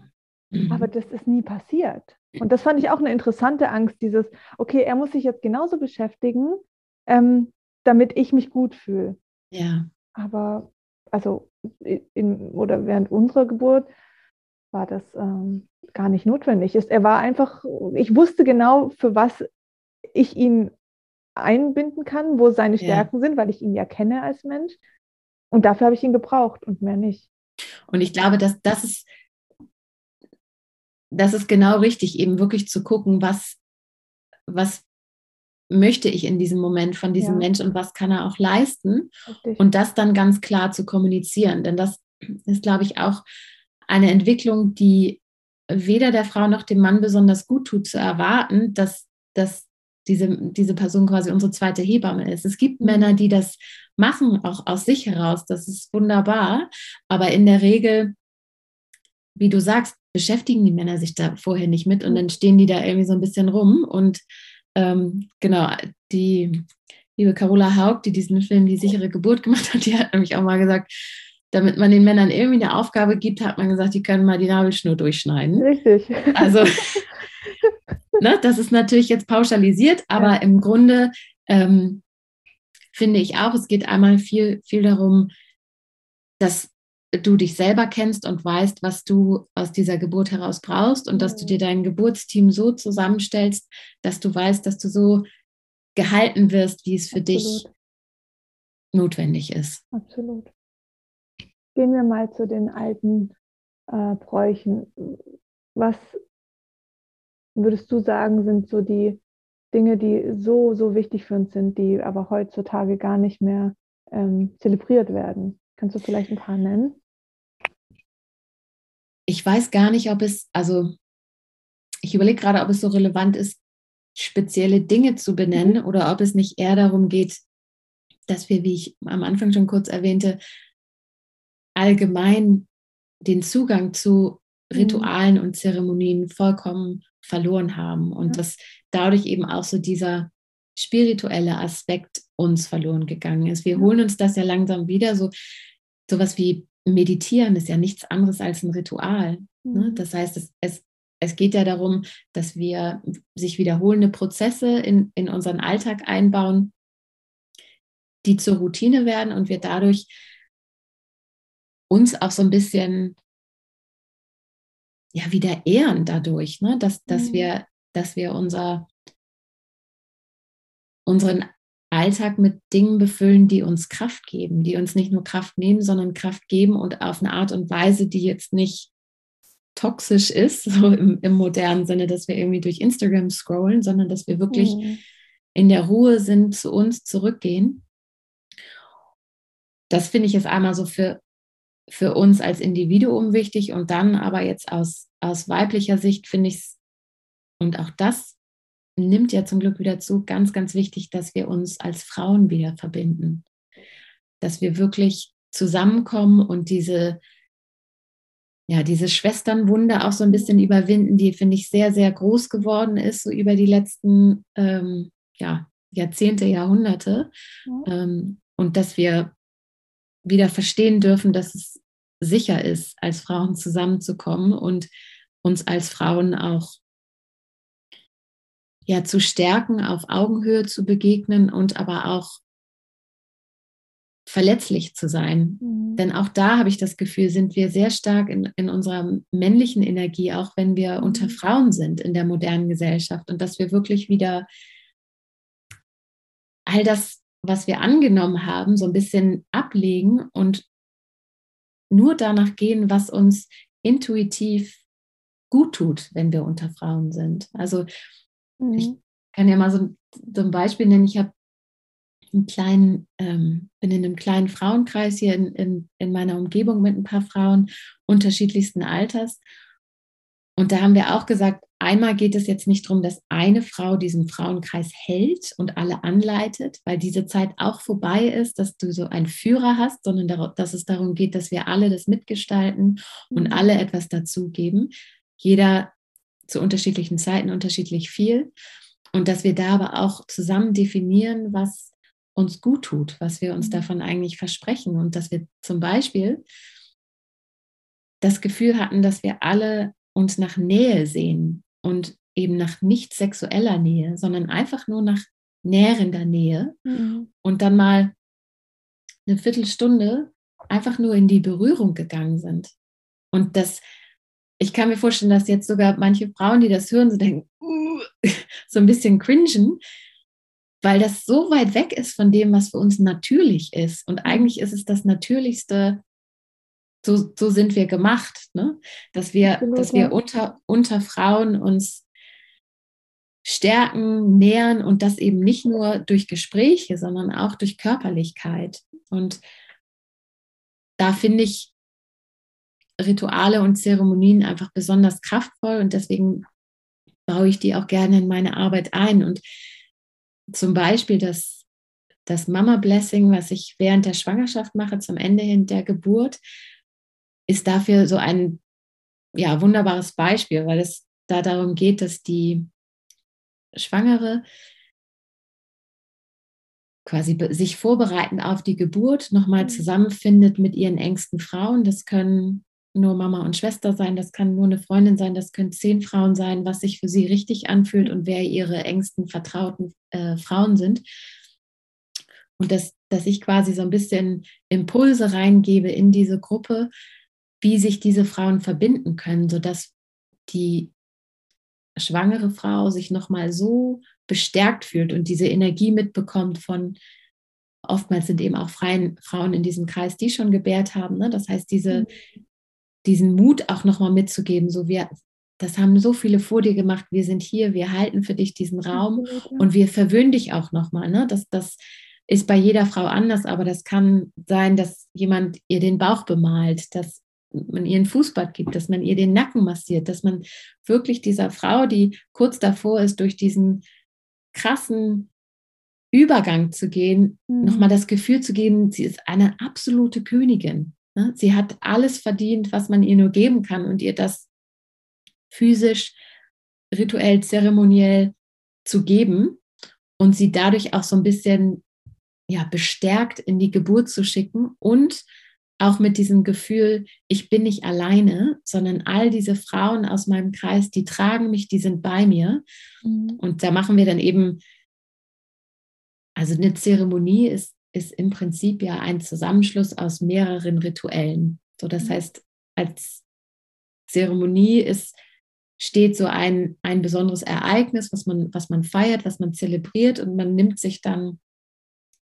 aber das ist nie passiert. Und das fand ich auch eine interessante Angst, dieses, okay, er muss sich jetzt genauso beschäftigen, ähm, damit ich mich gut fühle. Ja. Aber also in, oder während unserer Geburt war das ähm, gar nicht notwendig. Er war einfach, ich wusste genau, für was ich ihn einbinden kann, wo seine Stärken ja. sind, weil ich ihn ja kenne als Mensch. Und dafür habe ich ihn gebraucht und mehr nicht. Und ich glaube, dass das ist, das ist genau richtig, eben wirklich zu gucken, was, was möchte ich in diesem Moment von diesem ja. Mensch und was kann er auch leisten richtig. und das dann ganz klar zu kommunizieren. Denn das, ist, glaube ich, auch eine Entwicklung, die weder der Frau noch dem Mann besonders gut tut, zu erwarten, dass, dass diese, diese Person quasi unsere zweite Hebamme ist. Es gibt mhm. Männer, die das machen, auch aus sich heraus. Das ist wunderbar. Aber in der Regel, wie du sagst, beschäftigen die Männer sich da vorher nicht mit und mhm. dann stehen die da irgendwie so ein bisschen rum. Und ähm, genau, die liebe Carola Haupt, die diesen Film Die sichere Geburt gemacht hat, die hat nämlich auch mal gesagt, damit man den Männern irgendwie eine Aufgabe gibt, hat man gesagt, die können mal die Nabelschnur durchschneiden. Richtig. Also, ne, das ist natürlich jetzt pauschalisiert, aber ja. im Grunde ähm, finde ich auch, es geht einmal viel, viel darum, dass du dich selber kennst und weißt, was du aus dieser Geburt heraus brauchst und dass du dir dein Geburtsteam so zusammenstellst, dass du weißt, dass du so gehalten wirst, wie es für Absolut. dich notwendig ist. Absolut. Gehen wir mal zu den alten äh, Bräuchen. Was würdest du sagen, sind so die Dinge, die so, so wichtig für uns sind, die aber heutzutage gar nicht mehr ähm, zelebriert werden? Kannst du vielleicht ein paar nennen? Ich weiß gar nicht, ob es, also ich überlege gerade, ob es so relevant ist, spezielle Dinge zu benennen mhm. oder ob es nicht eher darum geht, dass wir, wie ich am Anfang schon kurz erwähnte, allgemein den Zugang zu mhm. Ritualen und Zeremonien vollkommen verloren haben und dass dadurch eben auch so dieser spirituelle Aspekt uns verloren gegangen ist. Wir holen uns das ja langsam wieder, so sowas wie Meditieren ist ja nichts anderes als ein Ritual. Ne? Mhm. Das heißt, es, es, es geht ja darum, dass wir sich wiederholende Prozesse in, in unseren Alltag einbauen, die zur Routine werden und wir dadurch uns auch so ein bisschen ja wieder ehren dadurch, ne? dass, dass, mhm. wir, dass wir unser, unseren Alltag mit Dingen befüllen, die uns Kraft geben, die uns nicht nur Kraft nehmen, sondern Kraft geben und auf eine Art und Weise, die jetzt nicht toxisch ist, so im, im modernen Sinne, dass wir irgendwie durch Instagram scrollen, sondern dass wir wirklich mhm. in der Ruhe sind, zu uns zurückgehen. Das finde ich ist einmal so für für uns als Individuum wichtig und dann aber jetzt aus, aus weiblicher Sicht finde ich es, und auch das nimmt ja zum Glück wieder zu, ganz, ganz wichtig, dass wir uns als Frauen wieder verbinden. Dass wir wirklich zusammenkommen und diese, ja, diese Schwesternwunde auch so ein bisschen überwinden, die, finde ich, sehr, sehr groß geworden ist, so über die letzten ähm, ja, Jahrzehnte, Jahrhunderte. Ja. Ähm, und dass wir wieder verstehen dürfen, dass es sicher ist, als Frauen zusammenzukommen und uns als Frauen auch ja zu stärken, auf Augenhöhe zu begegnen und aber auch verletzlich zu sein. Mhm. Denn auch da habe ich das Gefühl, sind wir sehr stark in, in unserer männlichen Energie, auch wenn wir mhm. unter Frauen sind in der modernen Gesellschaft und dass wir wirklich wieder all das was wir angenommen haben, so ein bisschen ablegen und nur danach gehen, was uns intuitiv gut tut, wenn wir unter Frauen sind. Also mhm. ich kann ja mal so, so ein Beispiel nennen. Ich habe einen kleinen, ähm, bin in einem kleinen Frauenkreis hier in, in, in meiner Umgebung mit ein paar Frauen unterschiedlichsten Alters. Und da haben wir auch gesagt, Einmal geht es jetzt nicht darum, dass eine Frau diesen Frauenkreis hält und alle anleitet, weil diese Zeit auch vorbei ist, dass du so einen Führer hast, sondern dass es darum geht, dass wir alle das mitgestalten und mhm. alle etwas dazugeben. Jeder zu unterschiedlichen Zeiten unterschiedlich viel. Und dass wir da aber auch zusammen definieren, was uns gut tut, was wir uns mhm. davon eigentlich versprechen. Und dass wir zum Beispiel das Gefühl hatten, dass wir alle uns nach Nähe sehen und eben nach nicht sexueller Nähe, sondern einfach nur nach nährender Nähe mhm. und dann mal eine Viertelstunde einfach nur in die Berührung gegangen sind. Und das, ich kann mir vorstellen, dass jetzt sogar manche Frauen, die das hören, so denken, uh, so ein bisschen cringen, weil das so weit weg ist von dem, was für uns natürlich ist. Und eigentlich ist es das Natürlichste, so, so sind wir gemacht, ne? dass wir, dass wir unter, unter Frauen uns stärken, nähern und das eben nicht nur durch Gespräche, sondern auch durch Körperlichkeit. Und da finde ich, Rituale und Zeremonien einfach besonders kraftvoll und deswegen baue ich die auch gerne in meine Arbeit ein. Und zum Beispiel das, das Mama Blessing, was ich während der Schwangerschaft mache, zum Ende hin der Geburt, ist dafür so ein ja, wunderbares Beispiel, weil es da darum geht, dass die Schwangere quasi sich vorbereiten auf die Geburt nochmal mhm. zusammenfindet mit ihren engsten Frauen. Das können nur Mama und Schwester sein, das kann nur eine Freundin sein, das können zehn Frauen sein, was sich für sie richtig anfühlt und wer ihre engsten, vertrauten äh, Frauen sind. Und dass, dass ich quasi so ein bisschen Impulse reingebe in diese Gruppe, wie sich diese Frauen verbinden können, sodass die schwangere Frau sich nochmal so bestärkt fühlt und diese Energie mitbekommt von, oftmals sind eben auch freien Frauen in diesem Kreis, die schon gebärt haben. Ne? Das heißt, diese, mhm diesen Mut auch nochmal mitzugeben, so wir, das haben so viele vor dir gemacht, wir sind hier, wir halten für dich diesen Raum und wir verwöhnen dich auch nochmal. Ne? Das, das ist bei jeder Frau anders, aber das kann sein, dass jemand ihr den Bauch bemalt, dass man ihr ein Fußbad gibt, dass man ihr den Nacken massiert, dass man wirklich dieser Frau, die kurz davor ist, durch diesen krassen Übergang zu gehen, mhm. nochmal das Gefühl zu geben, sie ist eine absolute Königin. Ne? Sie hat alles verdient, was man ihr nur geben kann und ihr das physisch, rituell, zeremoniell zu geben und sie dadurch auch so ein bisschen ja, bestärkt in die Geburt zu schicken und auch mit diesem Gefühl, ich bin nicht alleine, sondern all diese Frauen aus meinem Kreis, die tragen mich, die sind bei mir. Mhm. Und da machen wir dann eben, also eine Zeremonie ist ist im Prinzip ja ein Zusammenschluss aus mehreren Rituellen. So, das mhm. heißt, als Zeremonie ist, steht so ein, ein besonderes Ereignis, was man, was man feiert, was man zelebriert und man nimmt sich dann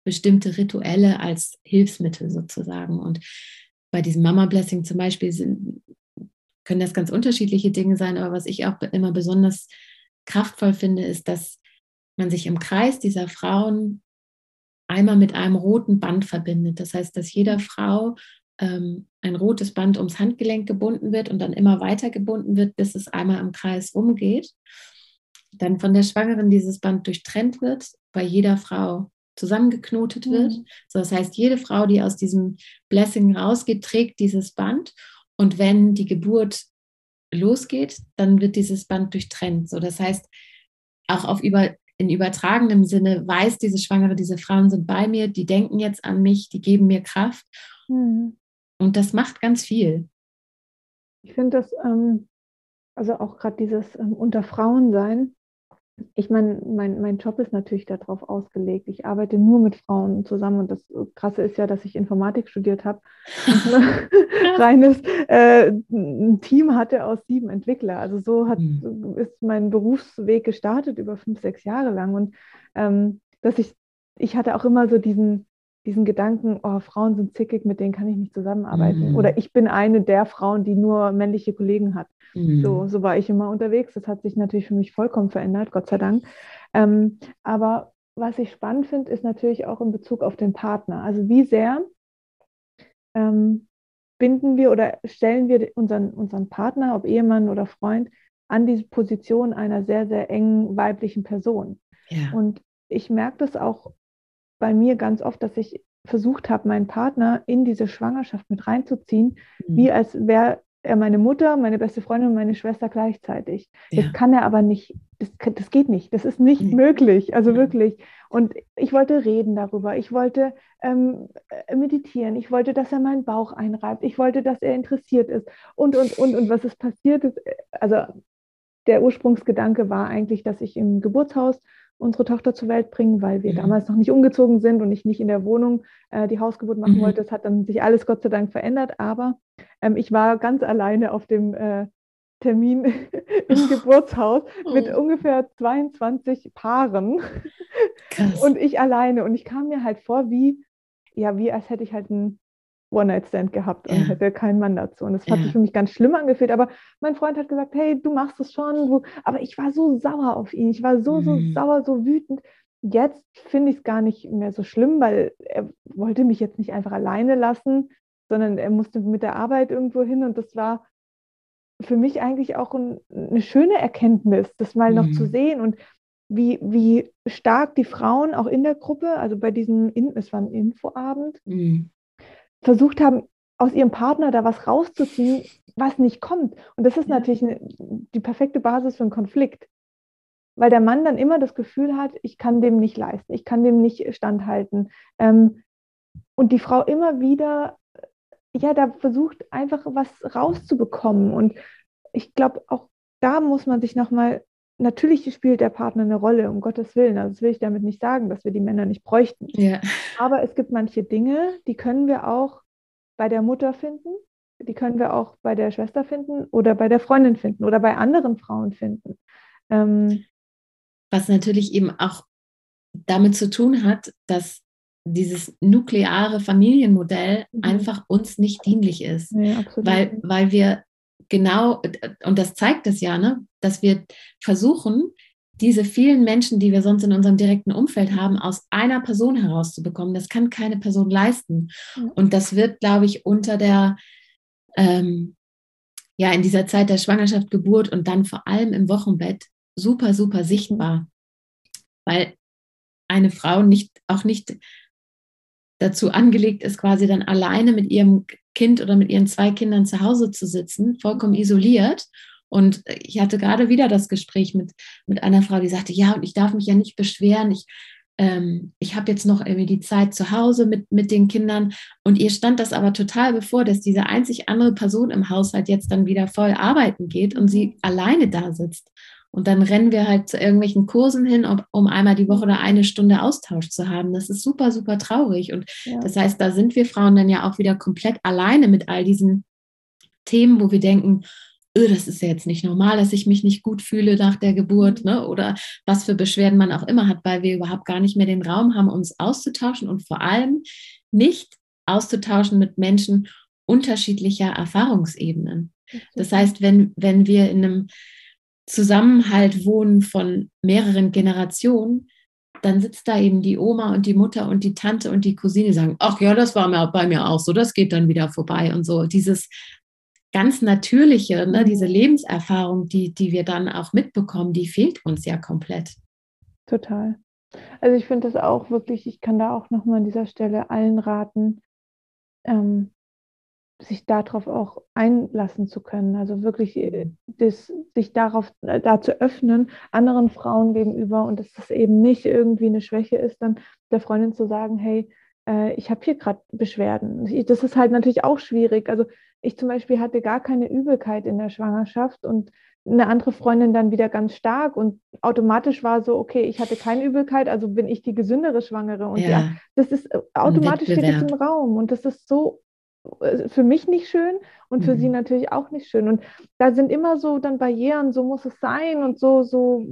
bestimmte Rituelle als Hilfsmittel sozusagen. Und bei diesem Mama Blessing zum Beispiel sind, können das ganz unterschiedliche Dinge sein, aber was ich auch immer besonders kraftvoll finde, ist, dass man sich im Kreis dieser Frauen einmal mit einem roten Band verbindet. Das heißt, dass jeder Frau ähm, ein rotes Band ums Handgelenk gebunden wird und dann immer weiter gebunden wird, bis es einmal im Kreis rumgeht. Dann von der Schwangeren dieses Band durchtrennt wird, bei jeder Frau zusammengeknotet wird. Mhm. So, das heißt, jede Frau, die aus diesem Blessing rausgeht, trägt dieses Band. Und wenn die Geburt losgeht, dann wird dieses Band durchtrennt. So, das heißt, auch auf über in übertragenem Sinne weiß diese Schwangere, diese Frauen sind bei mir, die denken jetzt an mich, die geben mir Kraft. Mhm. Und das macht ganz viel. Ich finde das, ähm, also auch gerade dieses ähm, Unter Frauen sein, ich meine, mein, mein Job ist natürlich darauf ausgelegt. Ich arbeite nur mit Frauen zusammen und das Krasse ist ja, dass ich Informatik studiert habe und ein reines äh, Team hatte aus sieben Entwicklern. Also so hat, mhm. ist mein Berufsweg gestartet über fünf, sechs Jahre lang und ähm, dass ich, ich hatte auch immer so diesen, diesen Gedanken, oh, Frauen sind zickig, mit denen kann ich nicht zusammenarbeiten. Mhm. Oder ich bin eine der Frauen, die nur männliche Kollegen hat. Mhm. So, so war ich immer unterwegs. Das hat sich natürlich für mich vollkommen verändert, Gott sei Dank. Ähm, aber was ich spannend finde, ist natürlich auch in Bezug auf den Partner. Also wie sehr ähm, binden wir oder stellen wir unseren, unseren Partner, ob Ehemann oder Freund, an die Position einer sehr, sehr engen weiblichen Person. Ja. Und ich merke das auch bei mir ganz oft, dass ich versucht habe, meinen Partner in diese Schwangerschaft mit reinzuziehen, mhm. wie als wäre er meine Mutter, meine beste Freundin und meine Schwester gleichzeitig. Ja. Das kann er aber nicht, das, das geht nicht, das ist nicht mhm. möglich, also wirklich. Und ich wollte reden darüber, ich wollte ähm, meditieren, ich wollte, dass er meinen Bauch einreibt, ich wollte, dass er interessiert ist und, und, und, und was ist passiert ist, also der Ursprungsgedanke war eigentlich, dass ich im Geburtshaus unsere Tochter zur Welt bringen, weil wir mhm. damals noch nicht umgezogen sind und ich nicht in der Wohnung äh, die Hausgeburt machen mhm. wollte. Das hat dann sich alles Gott sei Dank verändert, aber ähm, ich war ganz alleine auf dem äh, Termin im Geburtshaus oh. mit ungefähr 22 Paaren Krass. und ich alleine und ich kam mir halt vor wie ja wie als hätte ich halt ein One-Night-Stand gehabt und ja. hätte keinen Mann dazu. Und das hat ja. sich für mich ganz schlimm angefühlt. Aber mein Freund hat gesagt, hey, du machst es schon. Du. Aber ich war so sauer auf ihn. Ich war so, so mhm. sauer, so wütend. Jetzt finde ich es gar nicht mehr so schlimm, weil er wollte mich jetzt nicht einfach alleine lassen, sondern er musste mit der Arbeit irgendwo hin und das war für mich eigentlich auch ein, eine schöne Erkenntnis, das mal mhm. noch zu mhm. sehen und wie, wie stark die Frauen auch in der Gruppe, also bei diesem, es war ein Infoabend, mhm. Versucht haben, aus ihrem Partner da was rauszuziehen, was nicht kommt. Und das ist ja. natürlich eine, die perfekte Basis für einen Konflikt. Weil der Mann dann immer das Gefühl hat, ich kann dem nicht leisten, ich kann dem nicht standhalten. Ähm, und die Frau immer wieder, ja, da versucht einfach was rauszubekommen. Und ich glaube, auch da muss man sich nochmal, natürlich spielt der Partner eine Rolle, um Gottes Willen. Also das will ich damit nicht sagen, dass wir die Männer nicht bräuchten. Ja. Aber es gibt manche Dinge, die können wir auch bei der Mutter finden, die können wir auch bei der Schwester finden oder bei der Freundin finden oder bei anderen Frauen finden. Ähm, Was natürlich eben auch damit zu tun hat, dass dieses nukleare Familienmodell mhm. einfach uns nicht dienlich ist, ja, weil, weil wir genau, und das zeigt es ja, ne, dass wir versuchen, diese vielen Menschen, die wir sonst in unserem direkten Umfeld haben, aus einer Person herauszubekommen. Das kann keine Person leisten. Und das wird, glaube ich, unter der, ähm, ja, in dieser Zeit der Schwangerschaft, Geburt und dann vor allem im Wochenbett super, super sichtbar. Weil eine Frau nicht, auch nicht dazu angelegt ist, quasi dann alleine mit ihrem Kind oder mit ihren zwei Kindern zu Hause zu sitzen, vollkommen isoliert und ich hatte gerade wieder das Gespräch mit, mit einer Frau, die sagte, ja, und ich darf mich ja nicht beschweren. Ich, ähm, ich habe jetzt noch irgendwie die Zeit zu Hause mit, mit den Kindern. Und ihr stand das aber total bevor, dass diese einzig andere Person im Haushalt jetzt dann wieder voll arbeiten geht und sie alleine da sitzt. Und dann rennen wir halt zu irgendwelchen Kursen hin, um, um einmal die Woche oder eine Stunde Austausch zu haben. Das ist super, super traurig. Und ja. das heißt, da sind wir Frauen dann ja auch wieder komplett alleine mit all diesen Themen, wo wir denken, öh, das ist ja jetzt nicht normal, dass ich mich nicht gut fühle nach der Geburt, ne? oder was für Beschwerden man auch immer hat, weil wir überhaupt gar nicht mehr den Raum haben, uns auszutauschen und vor allem nicht auszutauschen mit Menschen unterschiedlicher Erfahrungsebenen. Das heißt, wenn, wenn wir in einem Zusammenhalt wohnen von mehreren Generationen, dann sitzt da eben die Oma und die Mutter und die Tante und die Cousine sagen, ach ja, das war bei mir auch so, das geht dann wieder vorbei und so. Dieses ganz natürliche, ne, diese Lebenserfahrung, die, die wir dann auch mitbekommen, die fehlt uns ja komplett. Total. Also ich finde das auch wirklich, ich kann da auch nochmal an dieser Stelle allen raten, ähm, sich darauf auch einlassen zu können. Also wirklich äh, das, sich darauf äh, da zu öffnen, anderen Frauen gegenüber und dass das eben nicht irgendwie eine Schwäche ist, dann der Freundin zu sagen, hey, äh, ich habe hier gerade Beschwerden. Das ist halt natürlich auch schwierig. Also ich zum Beispiel hatte gar keine Übelkeit in der Schwangerschaft und eine andere Freundin dann wieder ganz stark und automatisch war so, okay, ich hatte keine Übelkeit, also bin ich die gesündere Schwangere. Und ja, ja das ist äh, automatisch steht es im Raum und das ist so für mich nicht schön und für mhm. sie natürlich auch nicht schön. Und da sind immer so dann Barrieren, so muss es sein und so, so,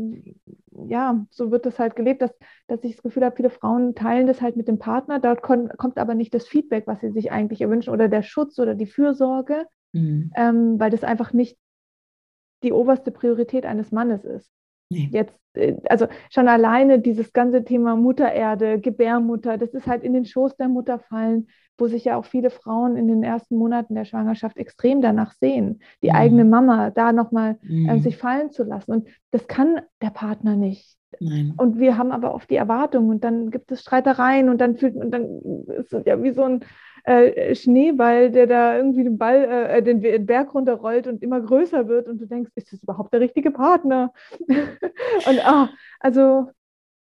ja, so wird das halt gelebt, dass, dass ich das Gefühl habe, viele Frauen teilen das halt mit dem Partner, dort kommt aber nicht das Feedback, was sie sich eigentlich erwünschen oder der Schutz oder die Fürsorge, mhm. ähm, weil das einfach nicht die oberste Priorität eines Mannes ist. Nee. Jetzt, äh, also schon alleine dieses ganze Thema Muttererde, Gebärmutter, das ist halt in den Schoß der Mutter fallen, wo sich ja auch viele Frauen in den ersten Monaten der Schwangerschaft extrem danach sehen, die mhm. eigene Mama da nochmal äh, mhm. äh, sich fallen zu lassen. Und das kann der Partner nicht. Nein. Und wir haben aber oft die Erwartung und dann gibt es Streitereien und dann fühlt und dann ist es ja wie so ein äh, Schneeball, der da irgendwie den Ball, äh, den Berg runterrollt und immer größer wird und du denkst, ist das überhaupt der richtige Partner? und ah, also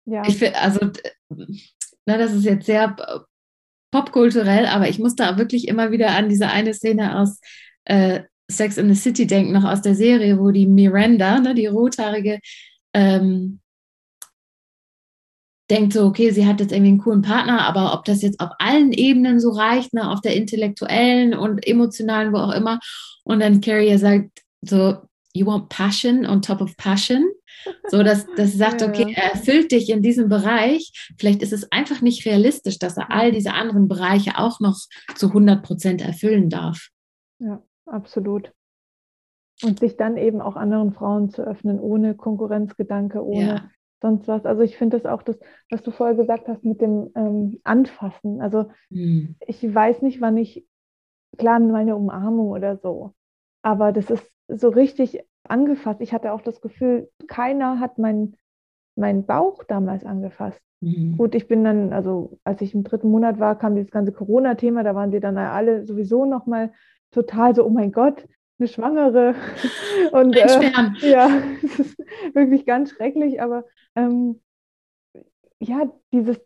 ja. Ich finde, also na, das ist jetzt sehr popkulturell, aber ich muss da wirklich immer wieder an diese eine Szene aus äh, Sex in the City denken, noch aus der Serie, wo die Miranda, ne, die rothaarige, ähm, denkt so, okay, sie hat jetzt irgendwie einen coolen Partner, aber ob das jetzt auf allen Ebenen so reicht, ne, auf der intellektuellen und emotionalen, wo auch immer. Und dann Carrie sagt so, you want passion on top of passion. So, dass das sagt, okay, er erfüllt dich in diesem Bereich. Vielleicht ist es einfach nicht realistisch, dass er all diese anderen Bereiche auch noch zu 100 Prozent erfüllen darf. Ja, absolut. Und sich dann eben auch anderen Frauen zu öffnen, ohne Konkurrenzgedanke, ohne ja. Sonst was. Also ich finde das auch das, was du vorher gesagt hast mit dem ähm, Anfassen. Also hm. ich weiß nicht, wann ich klar mal eine Umarmung oder so. Aber das ist so richtig angefasst. Ich hatte auch das Gefühl, keiner hat meinen mein Bauch damals angefasst. Mhm. Gut, ich bin dann, also als ich im dritten Monat war, kam dieses ganze Corona-Thema, da waren sie dann alle sowieso nochmal total so, oh mein Gott, eine Schwangere. Und äh, ja, es ist wirklich ganz schrecklich, aber ähm, ja, dieses,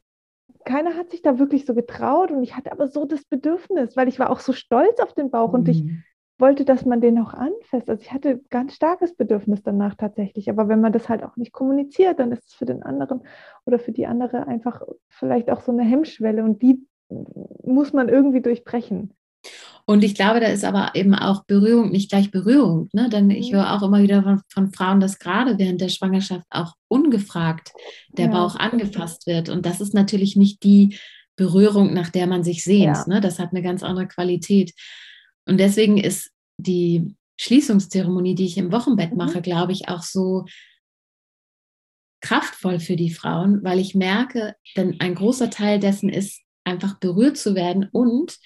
keiner hat sich da wirklich so getraut und ich hatte aber so das Bedürfnis, weil ich war auch so stolz auf den Bauch mhm. und ich mhm. wollte, dass man den auch anfasst. Also ich hatte ganz starkes Bedürfnis danach tatsächlich. Aber wenn man das halt auch nicht kommuniziert, dann ist es für den anderen oder für die andere einfach vielleicht auch so eine Hemmschwelle und die muss man irgendwie durchbrechen. Und ich glaube, da ist aber eben auch Berührung nicht gleich Berührung. Ne? Denn ich mhm. höre auch immer wieder von, von, Frauen, dass gerade während der Schwangerschaft auch ungefragt der ja, Bauch angefasst wird. Und das ist natürlich nicht die Berührung, nach der man sich sehnt. Ja. Ne? Das hat eine ganz andere Qualität. Und deswegen ist die Schließungszeremonie, die ich im Wochenbett mhm. mache, glaube ich, auch so kraftvoll für die Frauen, weil ich merke, denn ein großer Teil dessen ist einfach berührt zu werden und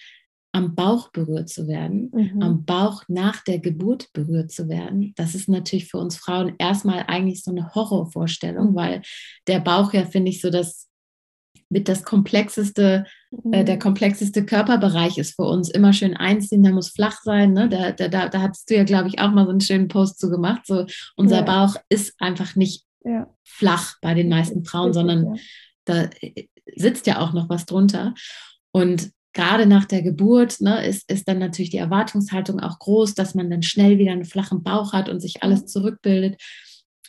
am Bauch berührt zu werden, mhm. am Bauch nach der Geburt berührt zu werden, das ist natürlich für uns Frauen erstmal eigentlich so eine Horrorvorstellung, mhm. weil der Bauch ja, finde ich, so das mit das komplexeste, mhm. äh, der mhm. komplexeste Körperbereich ist für uns. Immer schön einziehen, der muss flach sein. Ne? Da, da, da, da hattest du ja, glaube ich, auch mal so einen schönen Post zu gemacht. So, unser ja. Bauch ist einfach nicht ja. flach bei den meisten Frauen, sondern ja. da äh, sitzt ja auch noch was drunter. Und gerade nach der Geburt ne, ist, ist dann natürlich die Erwartungshaltung auch groß, dass man dann schnell wieder einen flachen Bauch hat und sich alles zurückbildet.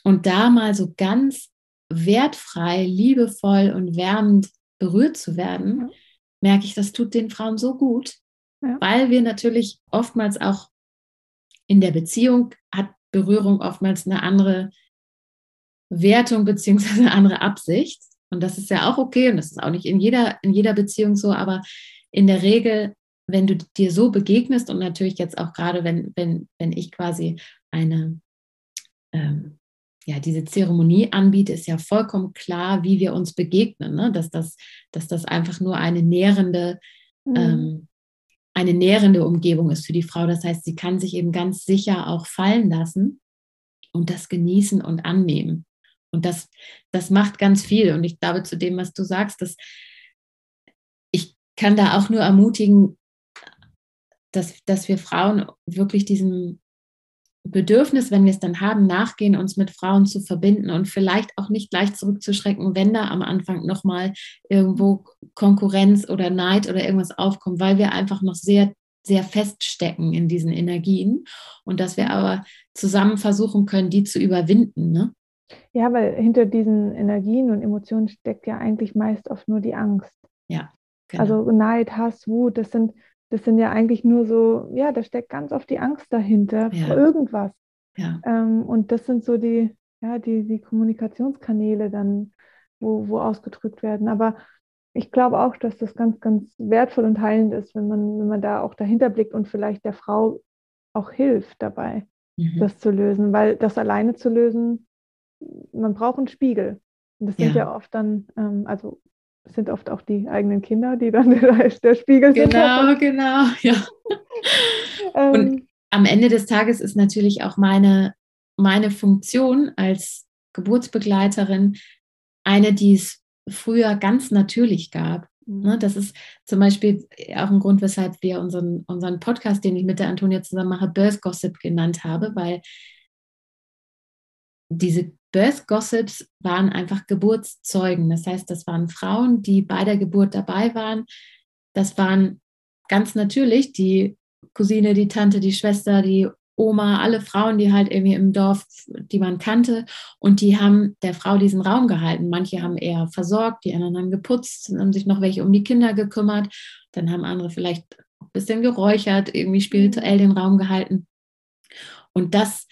Und da mal so ganz wertfrei, liebevoll und wärmend berührt zu werden, merke ich, das tut den Frauen so gut, ja. weil wir natürlich oftmals auch in der Beziehung hat Berührung oftmals eine andere Wertung beziehungsweise eine andere Absicht. Und das ist ja auch okay und das ist auch nicht in jeder, in jeder Beziehung so, aber in der Regel, wenn du dir so begegnest und natürlich jetzt auch gerade, wenn, wenn, wenn ich quasi eine, ähm, ja, diese Zeremonie anbiete, ist ja vollkommen klar, wie wir uns begegnen, ne? dass, das, dass das einfach nur eine nährende, mhm. ähm, eine nährende Umgebung ist für die Frau. Das heißt, sie kann sich eben ganz sicher auch fallen lassen und das genießen und annehmen. Und das, das macht ganz viel. Und ich glaube, zu dem, was du sagst, dass kann da auch nur ermutigen, dass, dass wir Frauen wirklich diesem Bedürfnis, wenn wir es dann haben, nachgehen, uns mit Frauen zu verbinden und vielleicht auch nicht gleich zurückzuschrecken, wenn da am Anfang nochmal irgendwo Konkurrenz oder Neid oder irgendwas aufkommt, weil wir einfach noch sehr, sehr feststecken in diesen Energien und dass wir aber zusammen versuchen können, die zu überwinden. Ne? Ja, weil hinter diesen Energien und Emotionen steckt ja eigentlich meist oft nur die Angst. Ja. Genau. Also Neid, Hass, Wut, das sind, das sind ja eigentlich nur so, ja, da steckt ganz oft die Angst dahinter ja. vor irgendwas. Ja. Ähm, und das sind so die, ja, die, die Kommunikationskanäle dann, wo, wo ausgedrückt werden. Aber ich glaube auch, dass das ganz, ganz wertvoll und heilend ist, wenn man, wenn man da auch dahinter blickt und vielleicht der Frau auch hilft dabei, mhm. das zu lösen. Weil das alleine zu lösen, man braucht einen Spiegel. Und das sind ja, ja oft dann, ähm, also sind oft auch die eigenen Kinder, die dann der, der Spiegel sind. Genau, genau, ja. Und ähm. am Ende des Tages ist natürlich auch meine, meine Funktion als Geburtsbegleiterin eine, die es früher ganz natürlich gab. Ne, mhm. Das ist zum Beispiel auch ein Grund, weshalb wir unseren, unseren Podcast, den ich mit der Antonia zusammen mache, Birth Gossip genannt habe, weil diese Birth Gossips waren einfach Geburtszeugen. Das heißt, das waren Frauen, die bei der Geburt dabei waren. Das waren ganz natürlich die Cousine, die Tante, die Schwester, die Oma, alle Frauen, die halt irgendwie im Dorf, die man kannte. Und die haben der Frau diesen Raum gehalten. Manche haben eher versorgt, die anderen haben geputzt, haben sich noch welche um die Kinder gekümmert. Dann haben andere vielleicht ein bisschen geräuchert, irgendwie spirituell den Raum gehalten. Und das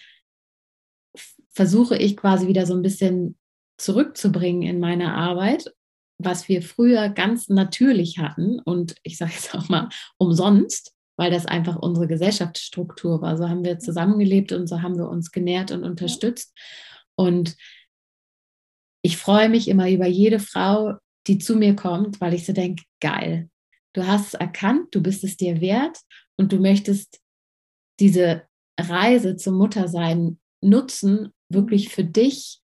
versuche ich quasi wieder so ein bisschen zurückzubringen in meine Arbeit, was wir früher ganz natürlich hatten und ich sage jetzt auch mal umsonst, weil das einfach unsere Gesellschaftsstruktur war. So haben wir zusammengelebt und so haben wir uns genährt und unterstützt. Und ich freue mich immer über jede Frau, die zu mir kommt, weil ich so denke, geil, du hast es erkannt, du bist es dir wert und du möchtest diese Reise zum Muttersein nutzen, wirklich für dich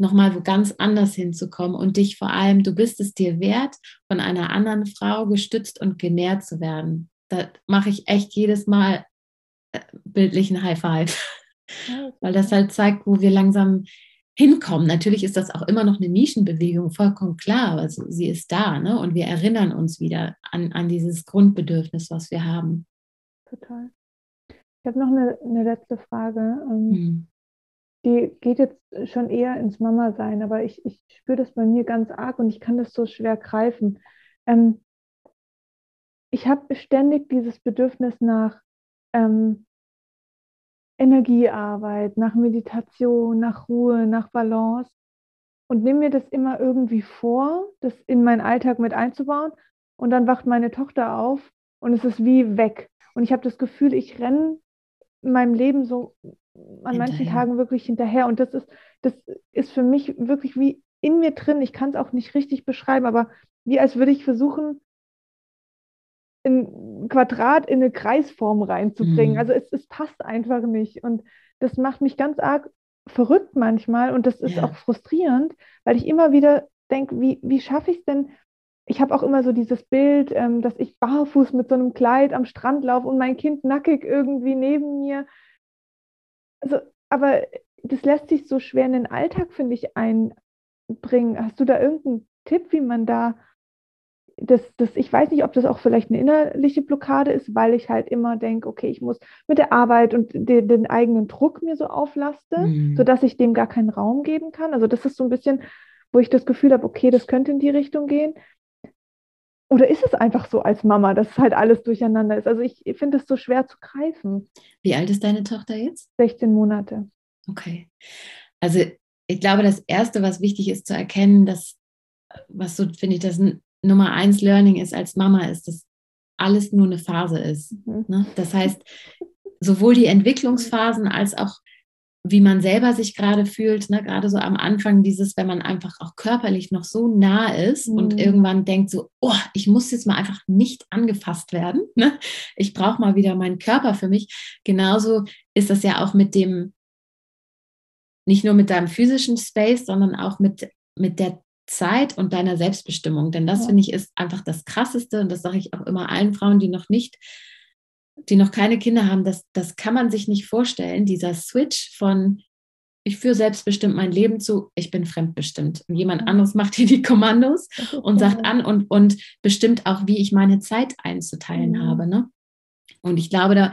nochmal wo ganz anders hinzukommen und dich vor allem, du bist es dir wert, von einer anderen Frau gestützt und genährt zu werden. Da mache ich echt jedes Mal äh, bildlichen High Five, weil das halt zeigt, wo wir langsam hinkommen. Natürlich ist das auch immer noch eine Nischenbewegung, vollkommen klar, aber sie ist da ne? und wir erinnern uns wieder an, an dieses Grundbedürfnis, was wir haben. Total. Ich habe noch eine, eine letzte Frage. Ähm, hm. Die geht jetzt schon eher ins Mama-Sein, aber ich, ich spüre das bei mir ganz arg und ich kann das so schwer greifen. Ähm, ich habe ständig dieses Bedürfnis nach ähm, Energiearbeit, nach Meditation, nach Ruhe, nach Balance und nehme mir das immer irgendwie vor, das in meinen Alltag mit einzubauen. Und dann wacht meine Tochter auf und es ist wie weg. Und ich habe das Gefühl, ich renne in meinem Leben so an hinterher. manchen Tagen wirklich hinterher. Und das ist, das ist für mich wirklich wie in mir drin. Ich kann es auch nicht richtig beschreiben, aber wie als würde ich versuchen, ein Quadrat in eine Kreisform reinzubringen. Mhm. Also es, es passt einfach nicht. Und das macht mich ganz arg verrückt manchmal und das ist ja. auch frustrierend, weil ich immer wieder denke, wie, wie schaffe ich es denn? Ich habe auch immer so dieses Bild, ähm, dass ich barfuß mit so einem Kleid am Strand laufe und mein Kind nackig irgendwie neben mir also, aber das lässt sich so schwer in den Alltag, finde ich, einbringen. Hast du da irgendeinen Tipp, wie man da das, das, ich weiß nicht, ob das auch vielleicht eine innerliche Blockade ist, weil ich halt immer denke, okay, ich muss mit der Arbeit und de, den eigenen Druck mir so auflaste, mhm. sodass ich dem gar keinen Raum geben kann. Also das ist so ein bisschen, wo ich das Gefühl habe, okay, das könnte in die Richtung gehen. Oder ist es einfach so als Mama, dass halt alles durcheinander ist? Also ich finde es so schwer zu greifen. Wie alt ist deine Tochter jetzt? 16 Monate. Okay. Also ich glaube, das Erste, was wichtig ist zu erkennen, dass, was so, finde ich, das Nummer eins Learning ist als Mama, ist, dass alles nur eine Phase ist. Mhm. Ne? Das heißt, sowohl die Entwicklungsphasen als auch wie man selber sich gerade fühlt, ne? gerade so am Anfang dieses, wenn man einfach auch körperlich noch so nah ist mhm. und irgendwann denkt so, oh, ich muss jetzt mal einfach nicht angefasst werden, ne? ich brauche mal wieder meinen Körper für mich. Genauso ist das ja auch mit dem, nicht nur mit deinem physischen Space, sondern auch mit, mit der Zeit und deiner Selbstbestimmung. Denn das ja. finde ich ist einfach das Krasseste und das sage ich auch immer allen Frauen, die noch nicht die noch keine Kinder haben, das, das kann man sich nicht vorstellen, dieser Switch von ich führe selbstbestimmt mein Leben zu, ich bin fremdbestimmt. Und jemand anderes macht hier die Kommandos und sagt an und, und bestimmt auch, wie ich meine Zeit einzuteilen mhm. habe. Ne? Und ich glaube, da,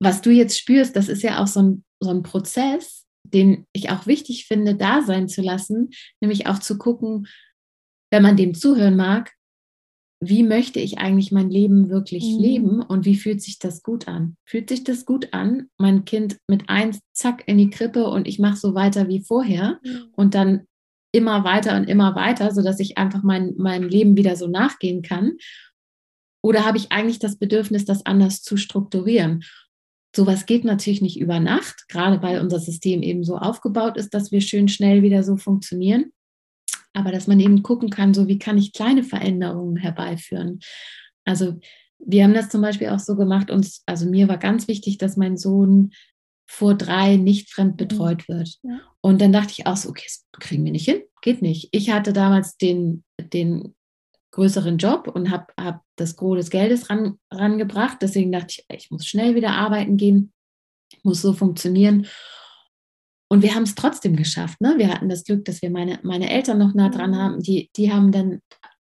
was du jetzt spürst, das ist ja auch so ein, so ein Prozess, den ich auch wichtig finde, da sein zu lassen, nämlich auch zu gucken, wenn man dem zuhören mag, wie möchte ich eigentlich mein Leben wirklich mhm. leben und wie fühlt sich das gut an? Fühlt sich das gut an, mein Kind mit eins, zack, in die Krippe und ich mache so weiter wie vorher mhm. und dann immer weiter und immer weiter, sodass ich einfach mein, meinem Leben wieder so nachgehen kann? Oder habe ich eigentlich das Bedürfnis, das anders zu strukturieren? Sowas geht natürlich nicht über Nacht, gerade weil unser System eben so aufgebaut ist, dass wir schön schnell wieder so funktionieren aber dass man eben gucken kann, so wie kann ich kleine Veränderungen herbeiführen. Also wir haben das zum Beispiel auch so gemacht, uns, also mir war ganz wichtig, dass mein Sohn vor drei nicht fremd mhm. betreut wird. Ja. Und dann dachte ich auch so, okay, das kriegen wir nicht hin, geht nicht. Ich hatte damals den, den größeren Job und habe hab das Gros des Geldes ran, rangebracht. Deswegen dachte ich, ich muss schnell wieder arbeiten gehen, muss so funktionieren. Und wir haben es trotzdem geschafft. Ne? Wir hatten das Glück, dass wir meine, meine Eltern noch nah dran mhm. haben. Die, die haben dann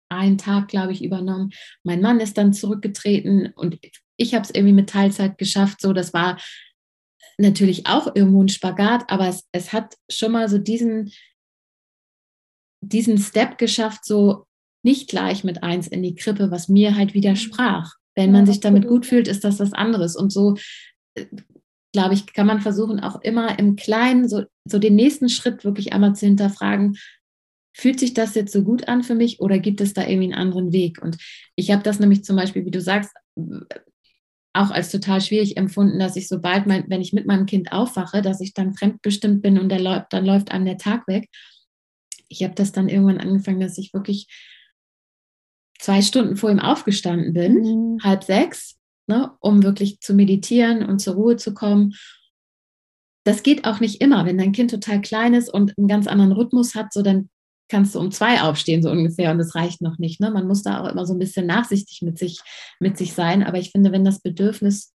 einen Tag, glaube ich, übernommen. Mein Mann ist dann zurückgetreten und ich habe es irgendwie mit Teilzeit geschafft. So, das war natürlich auch irgendwo ein Spagat, aber es, es hat schon mal so diesen, diesen Step geschafft, so nicht gleich mit eins in die Krippe, was mir halt widersprach. Wenn man sich damit gut fühlt, ist das was anderes. Und so äh, glaube ich, kann man versuchen, auch immer im Kleinen so, so den nächsten Schritt wirklich einmal zu hinterfragen, fühlt sich das jetzt so gut an für mich oder gibt es da irgendwie einen anderen Weg? Und ich habe das nämlich zum Beispiel, wie du sagst, auch als total schwierig empfunden, dass ich sobald mein, wenn ich mit meinem Kind aufwache, dass ich dann fremdbestimmt bin und läuft, dann läuft einem der Tag weg. Ich habe das dann irgendwann angefangen, dass ich wirklich zwei Stunden vor ihm aufgestanden bin, mhm. halb sechs, ne, um wirklich zu meditieren und zur Ruhe zu kommen. Das geht auch nicht immer. Wenn dein Kind total klein ist und einen ganz anderen Rhythmus hat, so dann kannst du um zwei aufstehen, so ungefähr, und das reicht noch nicht. Ne? Man muss da auch immer so ein bisschen nachsichtig mit sich, mit sich sein. Aber ich finde, wenn das Bedürfnis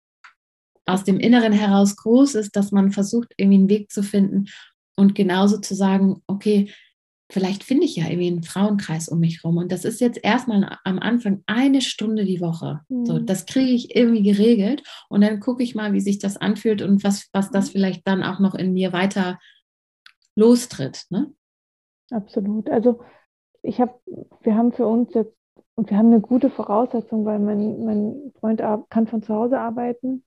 aus dem Inneren heraus groß ist, dass man versucht, irgendwie einen Weg zu finden und genauso zu sagen, okay, vielleicht finde ich ja irgendwie einen Frauenkreis um mich rum. Und das ist jetzt erstmal am Anfang eine Stunde die Woche. Mhm. So, das kriege ich irgendwie geregelt. Und dann gucke ich mal, wie sich das anfühlt und was, was das mhm. vielleicht dann auch noch in mir weiter lostritt. Ne? Absolut. Also ich habe, wir haben für uns jetzt, und wir haben eine gute Voraussetzung, weil mein, mein Freund kann von zu Hause arbeiten.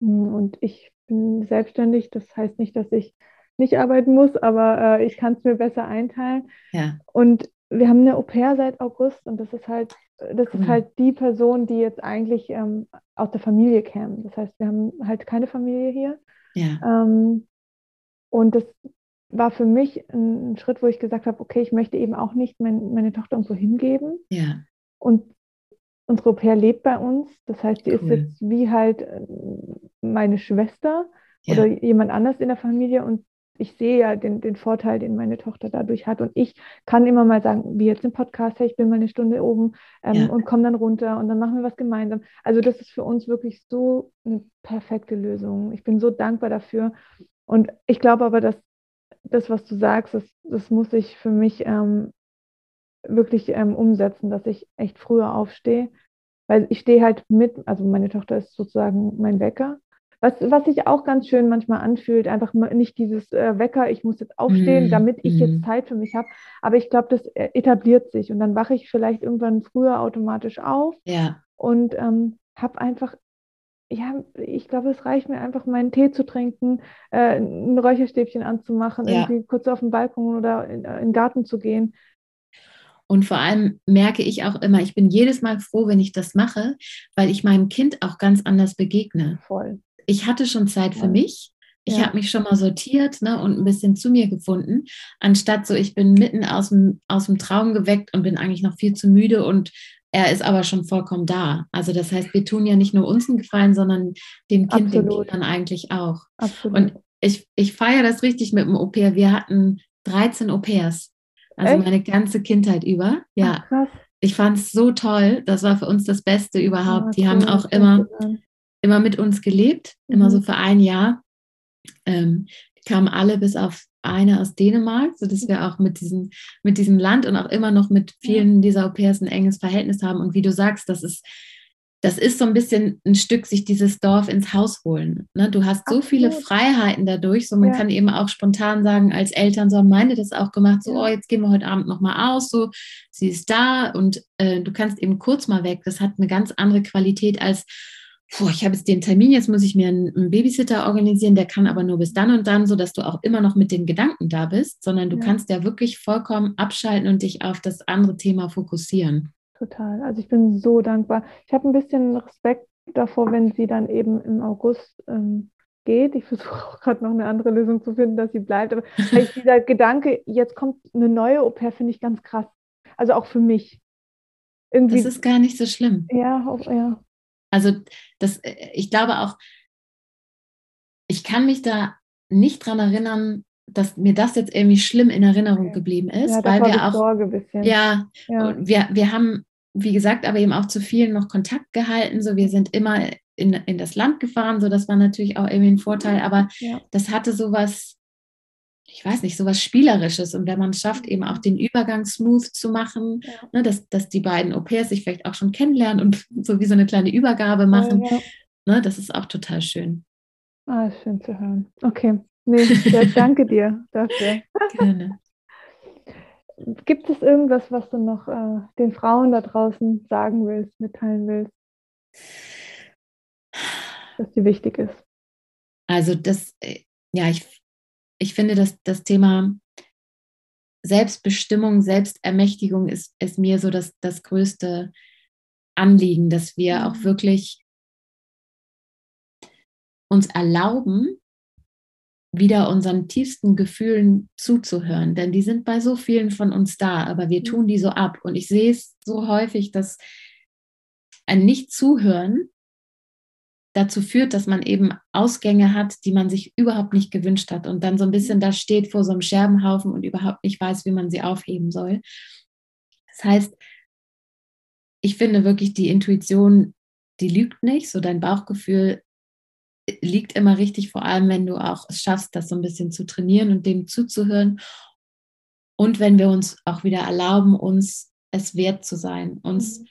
Hm, und ich bin selbstständig. Das heißt nicht, dass ich nicht arbeiten muss, aber äh, ich kann es mir besser einteilen. Ja. Und wir haben eine Au pair seit August und das ist halt, das cool. ist halt die Person, die jetzt eigentlich ähm, aus der Familie käme. Das heißt, wir haben halt keine Familie hier. Ja. Ähm, und das war für mich ein, Schritt, wo ich gesagt habe, okay, ich möchte eben auch nicht mein, meine Tochter irgendwo hingeben. Ja. Und unsere Au pair lebt bei uns. Das heißt, sie cool. ist jetzt wie halt äh, meine Schwester ja. oder jemand anders in der Familie und ich sehe ja den, den Vorteil, den meine Tochter dadurch hat. Und ich kann immer mal sagen, wie jetzt im Podcast, hey, ich bin mal eine Stunde oben ähm, ja. und komme dann runter und dann machen wir was gemeinsam. Also das ist für uns wirklich so eine perfekte Lösung. Ich bin so dankbar dafür. Und ich glaube aber, dass das, was du sagst, das, das muss ich für mich ähm, wirklich ähm, umsetzen, dass ich echt früher aufstehe. Weil ich stehe halt mit, also meine Tochter ist sozusagen mein Wecker. Was, was sich auch ganz schön manchmal anfühlt, einfach nicht dieses äh, Wecker, ich muss jetzt aufstehen, mm, damit ich jetzt mhm. Zeit für mich habe. Aber ich glaube, das äh, etabliert sich und dann wache ich vielleicht irgendwann früher automatisch auf ja. und ähm, habe einfach, ja, ich glaube, es reicht mir einfach, meinen Tee zu trinken, äh, ein Räucherstäbchen anzumachen, ja. irgendwie kurz auf den Balkon oder in, in den Garten zu gehen. Und vor allem merke ich auch immer, ich bin jedes Mal froh, wenn ich das mache, weil ich meinem Kind auch ganz anders begegne. Voll ich hatte schon Zeit für mich. Ich ja. habe mich schon mal sortiert ne, und ein bisschen zu mir gefunden, anstatt so, ich bin mitten aus dem, aus dem Traum geweckt und bin eigentlich noch viel zu müde und er ist aber schon vollkommen da. Also das heißt, wir tun ja nicht nur uns einen Gefallen, sondern dem Kind, Absolut. den Kindern eigentlich auch. Absolut. Und ich, ich feiere das richtig mit dem Au pair. Wir hatten 13 Au pairs, also Echt? meine ganze Kindheit über. Ja. Ach, ich fand es so toll. Das war für uns das Beste überhaupt. Ja, Die haben auch immer immer mit uns gelebt, mhm. immer so für ein Jahr. Ähm, die kamen alle bis auf eine aus Dänemark, sodass wir auch mit diesem, mit diesem Land und auch immer noch mit vielen dieser Au pairs ein enges Verhältnis haben. Und wie du sagst, das ist, das ist so ein bisschen ein Stück, sich dieses Dorf ins Haus holen. Ne? Du hast so Absolut. viele Freiheiten dadurch, so man ja. kann eben auch spontan sagen, als Eltern, so haben meine das auch gemacht, so, oh, jetzt gehen wir heute Abend nochmal aus, so, sie ist da und äh, du kannst eben kurz mal weg. Das hat eine ganz andere Qualität als, puh, ich habe jetzt den Termin, jetzt muss ich mir einen, Babysitter organisieren, der kann aber nur bis dann und dann, sodass du auch immer noch mit den Gedanken da bist, sondern du ja. kannst ja wirklich vollkommen abschalten und dich auf das andere Thema fokussieren. Total. Also ich bin so dankbar. Ich habe ein bisschen Respekt davor, wenn sie dann eben im August ähm, geht. Ich versuche auch gerade noch eine andere Lösung zu finden, dass sie bleibt. Aber dieser Gedanke, jetzt kommt eine neue Au pair, finde ich ganz krass. Also auch für mich. Irgendwie, das ist gar nicht so schlimm. Ja, auch, ja. Also das, äh, ich glaube auch, ich kann mich da nicht dran erinnern, dass mir das jetzt irgendwie schlimm in Erinnerung okay. geblieben ist, ja, weil wir auch, ja, ja, wir, wir haben, wie gesagt, aber eben auch zu vielen noch Kontakt gehalten. So, wir sind immer in, in das Land gefahren, so das war natürlich auch irgendwie ein Vorteil, aber ja. das hatte sowas, ich weiß nicht, so was Spielerisches. Und wenn man es schafft, eben auch den Übergang smooth zu machen, ja. ne, dass, dass die beiden Au pairs sich vielleicht auch schon kennenlernen und so wie so eine kleine Übergabe machen, ja. ne, das ist auch total schön. Ah, schön zu hören. Okay, nee, danke dir dafür. Gerne. Gibt es irgendwas, was du noch äh, den Frauen da draußen sagen willst, mitteilen willst, was dir wichtig ist? Also das, äh, ja, ich ich finde, dass das Thema Selbstbestimmung, Selbstermächtigung ist, ist mir so das, das größte Anliegen, dass wir auch mhm. wirklich uns erlauben, wieder unseren tiefsten Gefühlen zuzuhören, denn die sind bei so vielen von uns da, aber wir tun die so ab. Und ich sehe es so häufig, dass ein Nicht-Zuhören dazu führt, dass man eben Ausgänge hat, die man sich überhaupt nicht gewünscht hat und dann so ein bisschen da steht vor so einem Scherbenhaufen und überhaupt nicht weiß, wie man sie aufheben soll. Das heißt, ich finde wirklich, die Intuition, die lügt nicht, so dein Bauchgefühl liegt immer richtig, vor allem wenn du auch es schaffst, das so ein bisschen zu trainieren und dem zuzuhören. Und wenn wir uns auch wieder erlauben, uns es wert zu sein, uns, mhm.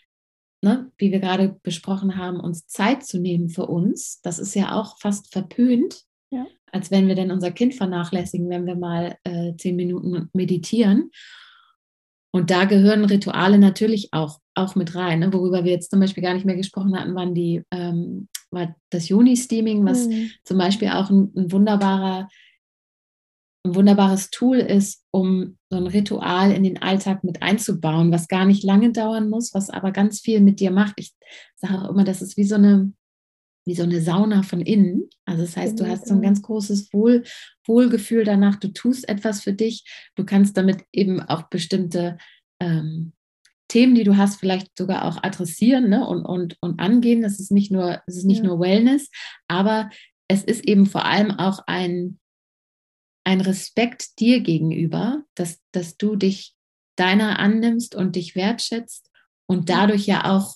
Ne, wie wir gerade besprochen haben, uns Zeit zu nehmen für uns. Das ist ja auch fast verpönt, ja. als wenn wir denn unser Kind vernachlässigen, wenn wir mal äh, zehn Minuten meditieren. Und da gehören Rituale natürlich auch, auch mit rein. Ne? Worüber wir jetzt zum Beispiel gar nicht mehr gesprochen hatten, waren die, ähm, war das Juni-Steaming, was mhm. zum Beispiel auch ein, ein, wunderbarer, ein wunderbares Tool ist, um so ein Ritual in den Alltag mit einzubauen, was gar nicht lange dauern muss, was aber ganz viel mit dir macht. Ich sage auch immer, das ist wie so eine, wie so eine Sauna von innen. Also das heißt, du hast so ein ganz großes Wohl, Wohlgefühl danach, du tust etwas für dich, du kannst damit eben auch bestimmte ähm, Themen, die du hast, vielleicht sogar auch adressieren ne, und, und, und angehen. Das ist nicht nur, das ist nicht ja. nur Wellness, aber es ist eben vor allem auch ein, ein Respekt dir gegenüber, dass, dass du dich deiner annimmst und dich wertschätzt und dadurch ja auch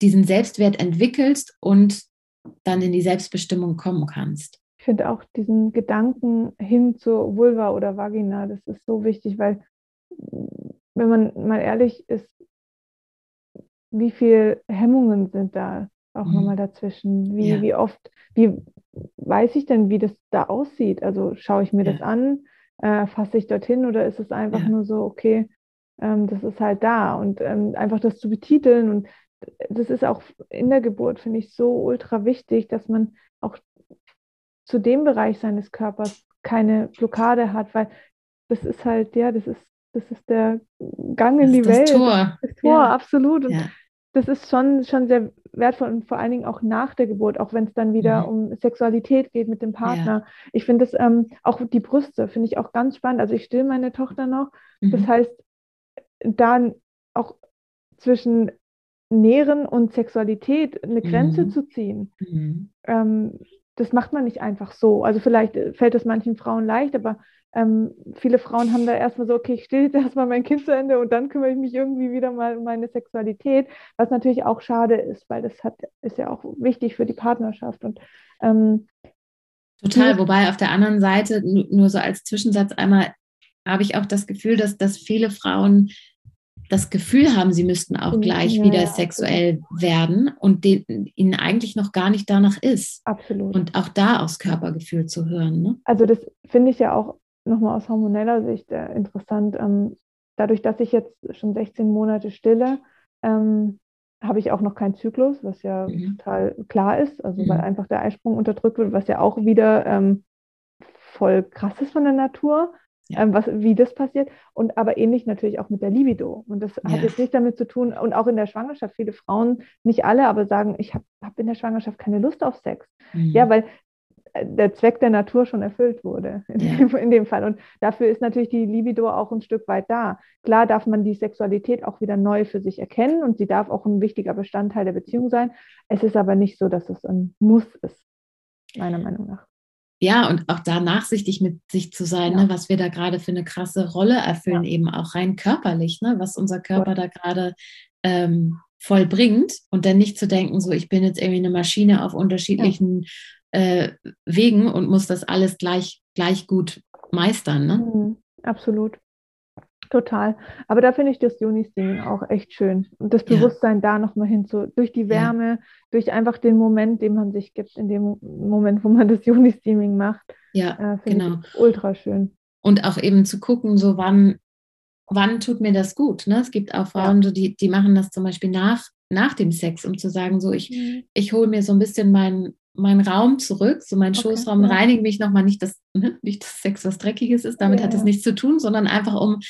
diesen Selbstwert entwickelst und dann in die Selbstbestimmung kommen kannst. Ich finde auch diesen Gedanken hin zur Vulva oder Vagina, das ist so wichtig, weil wenn man mal ehrlich ist, wie viele Hemmungen sind da auch mhm. nochmal dazwischen? Wie, ja. wie oft, wie weiß ich denn, wie das da aussieht? Also schaue ich mir ja. das an, äh, fasse ich dorthin oder ist es einfach ja. nur so, okay, ähm, das ist halt da und ähm, einfach das zu betiteln und das ist auch in der Geburt, finde ich, so ultra wichtig, dass man auch zu dem Bereich seines Körpers keine Blockade hat, weil das ist halt, ja, das ist, das ist der Gang in die das Welt. Tor. Das Tor, ja. absolut. Und ja. das ist schon, schon sehr wertvoll und vor allen Dingen auch nach der Geburt, auch wenn es dann wieder mhm. um Sexualität geht mit dem Partner. Ja. Ich finde das ähm, auch die Brüste, finde ich auch ganz spannend. Also ich still meine Tochter noch. Mhm. Das heißt, dann auch zwischen Nähren und Sexualität eine Grenze mhm. zu ziehen, mhm. ähm, das macht man nicht einfach so. Also vielleicht fällt es manchen Frauen leicht, aber ähm, viele Frauen haben da erstmal so, okay, ich stille jetzt erstmal mein Kind zu Ende und dann kümmere ich mich irgendwie wieder mal um meine Sexualität, was natürlich auch schade ist, weil das hat, ist ja auch wichtig für die Partnerschaft. Und ähm, Total, wobei auf der anderen Seite, nur so als Zwischensatz einmal, habe ich auch das Gefühl, dass, dass viele Frauen das Gefühl haben, sie müssten auch mhm. gleich ja, wieder sexuell werden und den, ihnen eigentlich noch gar nicht danach ist. Absolut. Und auch da aufs Körpergefühl zu hören. Ne? Also das finde ich ja auch nochmal aus hormoneller Sicht äh, interessant. Ähm, dadurch, dass ich jetzt schon 16 Monate stille, ähm, habe ich auch noch keinen Zyklus, was ja mhm. total klar ist, also mhm. weil einfach der Eisprung unterdrückt wird, was ja auch wieder ähm, voll krass ist von der Natur ja. ähm, was, wie das passiert. Und aber ähnlich natürlich auch mit der Libido. Und das ja. hat jetzt nicht damit zu tun, und auch in der Schwangerschaft, viele Frauen, nicht alle, aber sagen, ich habe hab in der Schwangerschaft keine Lust auf Sex. Mhm. Ja, weil der Zweck der Natur schon erfüllt wurde in, ja. dem, in, dem, Fall. Und dafür ist natürlich die Libido auch ein Stück weit da. Klar darf man die Sexualität auch wieder neu für sich erkennen und sie darf auch ein wichtiger Bestandteil der Beziehung sein. Es ist aber nicht so, dass es ein Muss ist, meiner Meinung nach ja, und auch da nachsichtig mit sich zu sein, ja. ne, was wir da gerade für eine krasse Rolle erfüllen, ja. eben auch rein körperlich, ne, was unser Körper da gerade ähm, vollbringt und dann nicht zu denken, so ich bin jetzt irgendwie eine Maschine auf unterschiedlichen. Äh, Wegen und muss das alles gleich, gleich gut meistern. Ne? Mhm, absolut. Total. Aber da finde ich das Juni-Steaming auch echt schön. Und das Bewusstsein ja. da nochmal hinzu, durch die Wärme, ja. durch einfach den Moment, den man sich gibt, in dem Moment, wo man das Juni-Steaming macht. Ja, äh, genau. ultra schön. Und auch eben zu gucken, so wann, wann tut mir das gut. Ne? Es gibt auch Frauen, ja. die, die machen das zum Beispiel nach, nach dem Sex, um zu sagen, so ich, mhm. ich hole mir so ein bisschen meinen mein Raum zurück, so mein okay, Schoßraum, ja. reinige mich nochmal, nicht, dass, ne, nicht, dass Sex was Dreckiges ist, damit ja, hat es nichts zu tun, sondern einfach um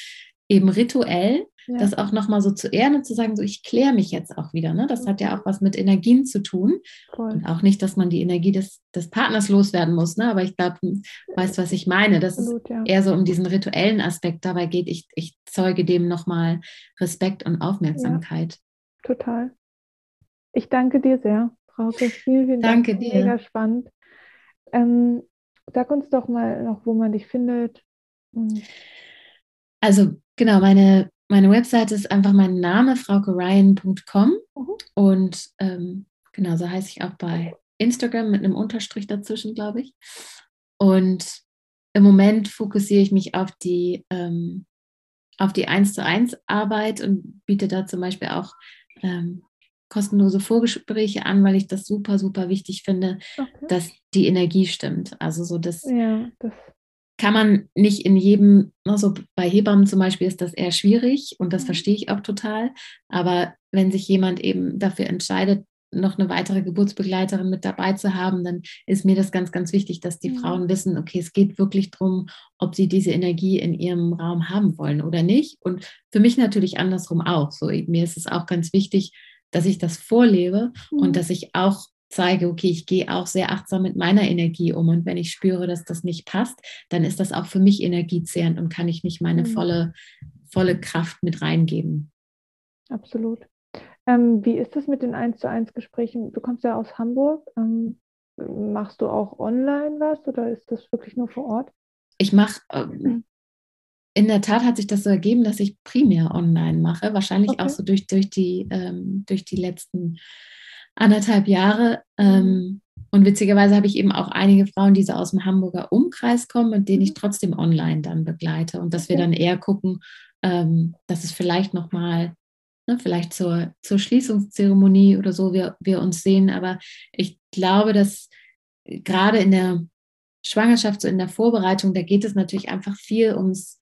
eben rituell, das auch nochmal so zu ehren und zu sagen, so ich kläre mich jetzt auch wieder. Ne? Das hat ja auch was mit Energien zu tun. Voll. Und auch nicht, dass man die Energie des, des Partners loswerden muss, ne? aber ich glaube, du weißt, was ich meine. Dass Absolut, es ja. eher so um diesen rituellen Aspekt dabei geht. Ich, ich zeuge dem nochmal Respekt und Aufmerksamkeit. Total. Ich danke dir sehr, Frauke. Vielen, vielen Danke Dank. dir. Mega spannend. Ähm, sag uns doch mal noch, wo man dich findet. Hm. Also genau, meine, meine Webseite ist einfach mein Name, fraukeryan.com mhm. und ähm, genau, so heiße ich auch bei Instagram mit einem Unterstrich dazwischen, glaube ich. Und im Moment fokussiere ich mich auf die, ähm, auf die 1 zu 1 Arbeit und biete da zum Beispiel auch ähm, kostenlose Vorgespräche an, weil ich das super, super wichtig finde, okay. dass die Energie stimmt. Also so das, ja, das kann man nicht in jedem, also bei Hebammen zum Beispiel ist das eher schwierig und das mhm. verstehe ich auch total. Aber wenn sich jemand eben dafür entscheidet, noch eine weitere Geburtsbegleiterin mit dabei zu haben, dann ist mir das ganz, ganz wichtig, dass die mhm. Frauen wissen, okay, es geht wirklich darum, ob sie diese Energie in ihrem Raum haben wollen oder nicht. Und für mich natürlich andersrum auch. So, mir ist es auch ganz wichtig, dass ich das vorlebe mhm. und dass ich auch zeige, okay, ich gehe auch sehr achtsam mit meiner Energie um und wenn ich spüre, dass das nicht passt, dann ist das auch für mich energiezehrend und kann ich nicht meine mhm. volle, volle Kraft mit reingeben. Absolut. Ähm, wie ist das mit den 1 zu 1 Gesprächen? Du kommst ja aus Hamburg. Ähm, machst du auch online was oder ist das wirklich nur vor Ort? Ich mache, ähm, in der Tat hat sich das so ergeben, dass ich primär online mache. Wahrscheinlich okay. auch so durch, durch, die, ähm, durch die letzten anderthalb Jahre. Ähm, mhm. und witzigerweise habe ich eben auch einige Frauen, die so aus dem Hamburger Umkreis kommen, mit denen ich mhm. trotzdem online dann begleite. Und dass okay. wir dann eher gucken, ähm, dass es vielleicht nochmal, ne, vielleicht zur, zur Schließungszeremonie oder so, wir, wir uns sehen. Aber ich glaube, dass gerade in der Schwangerschaft, so in der Vorbereitung, da geht es natürlich einfach viel ums,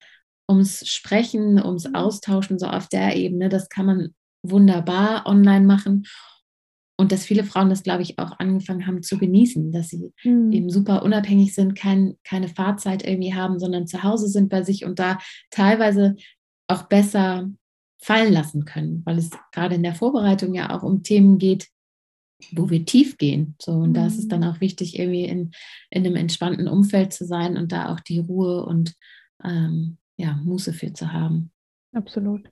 ums Sprechen, ums mhm. Austauschen, so auf der Ebene. Das kann man wunderbar online machen. Und dass viele Frauen das, glaube ich, auch angefangen haben zu genießen, dass sie mhm. eben super unabhängig sind, kein, keine Fahrzeit irgendwie haben, sondern zu Hause sind bei sich und da teilweise auch besser fallen lassen können, weil es gerade in der Vorbereitung ja auch um Themen geht, wo wir tief gehen. So, und mhm. da ist es dann hm. auch wichtig, irgendwie in, in einem entspannten Umfeld zu sein und da auch die Ruhe und ähm, ja, Muße für zu haben. Absolut.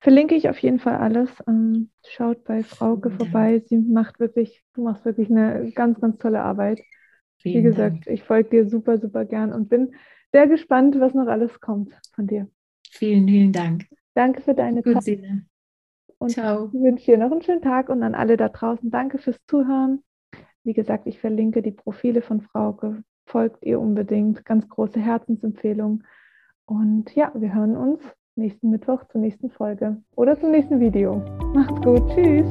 Verlinke ich auf jeden Fall alles. Ähm, schaut bei Frauke vorbei. Sie macht wirklich, du machst wirklich eine ganz, ganz tolle Arbeit. Vielen Wie gesagt, Dank. ich folge dir super, super gern und bin sehr gespannt, was noch alles kommt von dir. Vielen, vielen Dank. Danke für deine Gut, Zeit. Sine. Und Ciao. ich wünsche dir noch einen schönen Tag und an alle da draußen danke fürs Zuhören. Wie gesagt, ich verlinke die Profile von Frauke. Folgt ihr unbedingt. Ganz große Herzensempfehlung. Und ja, wir hören uns nächsten Mittwoch zur nächsten Folge oder zum nächsten Video. Macht's gut. Tschüss.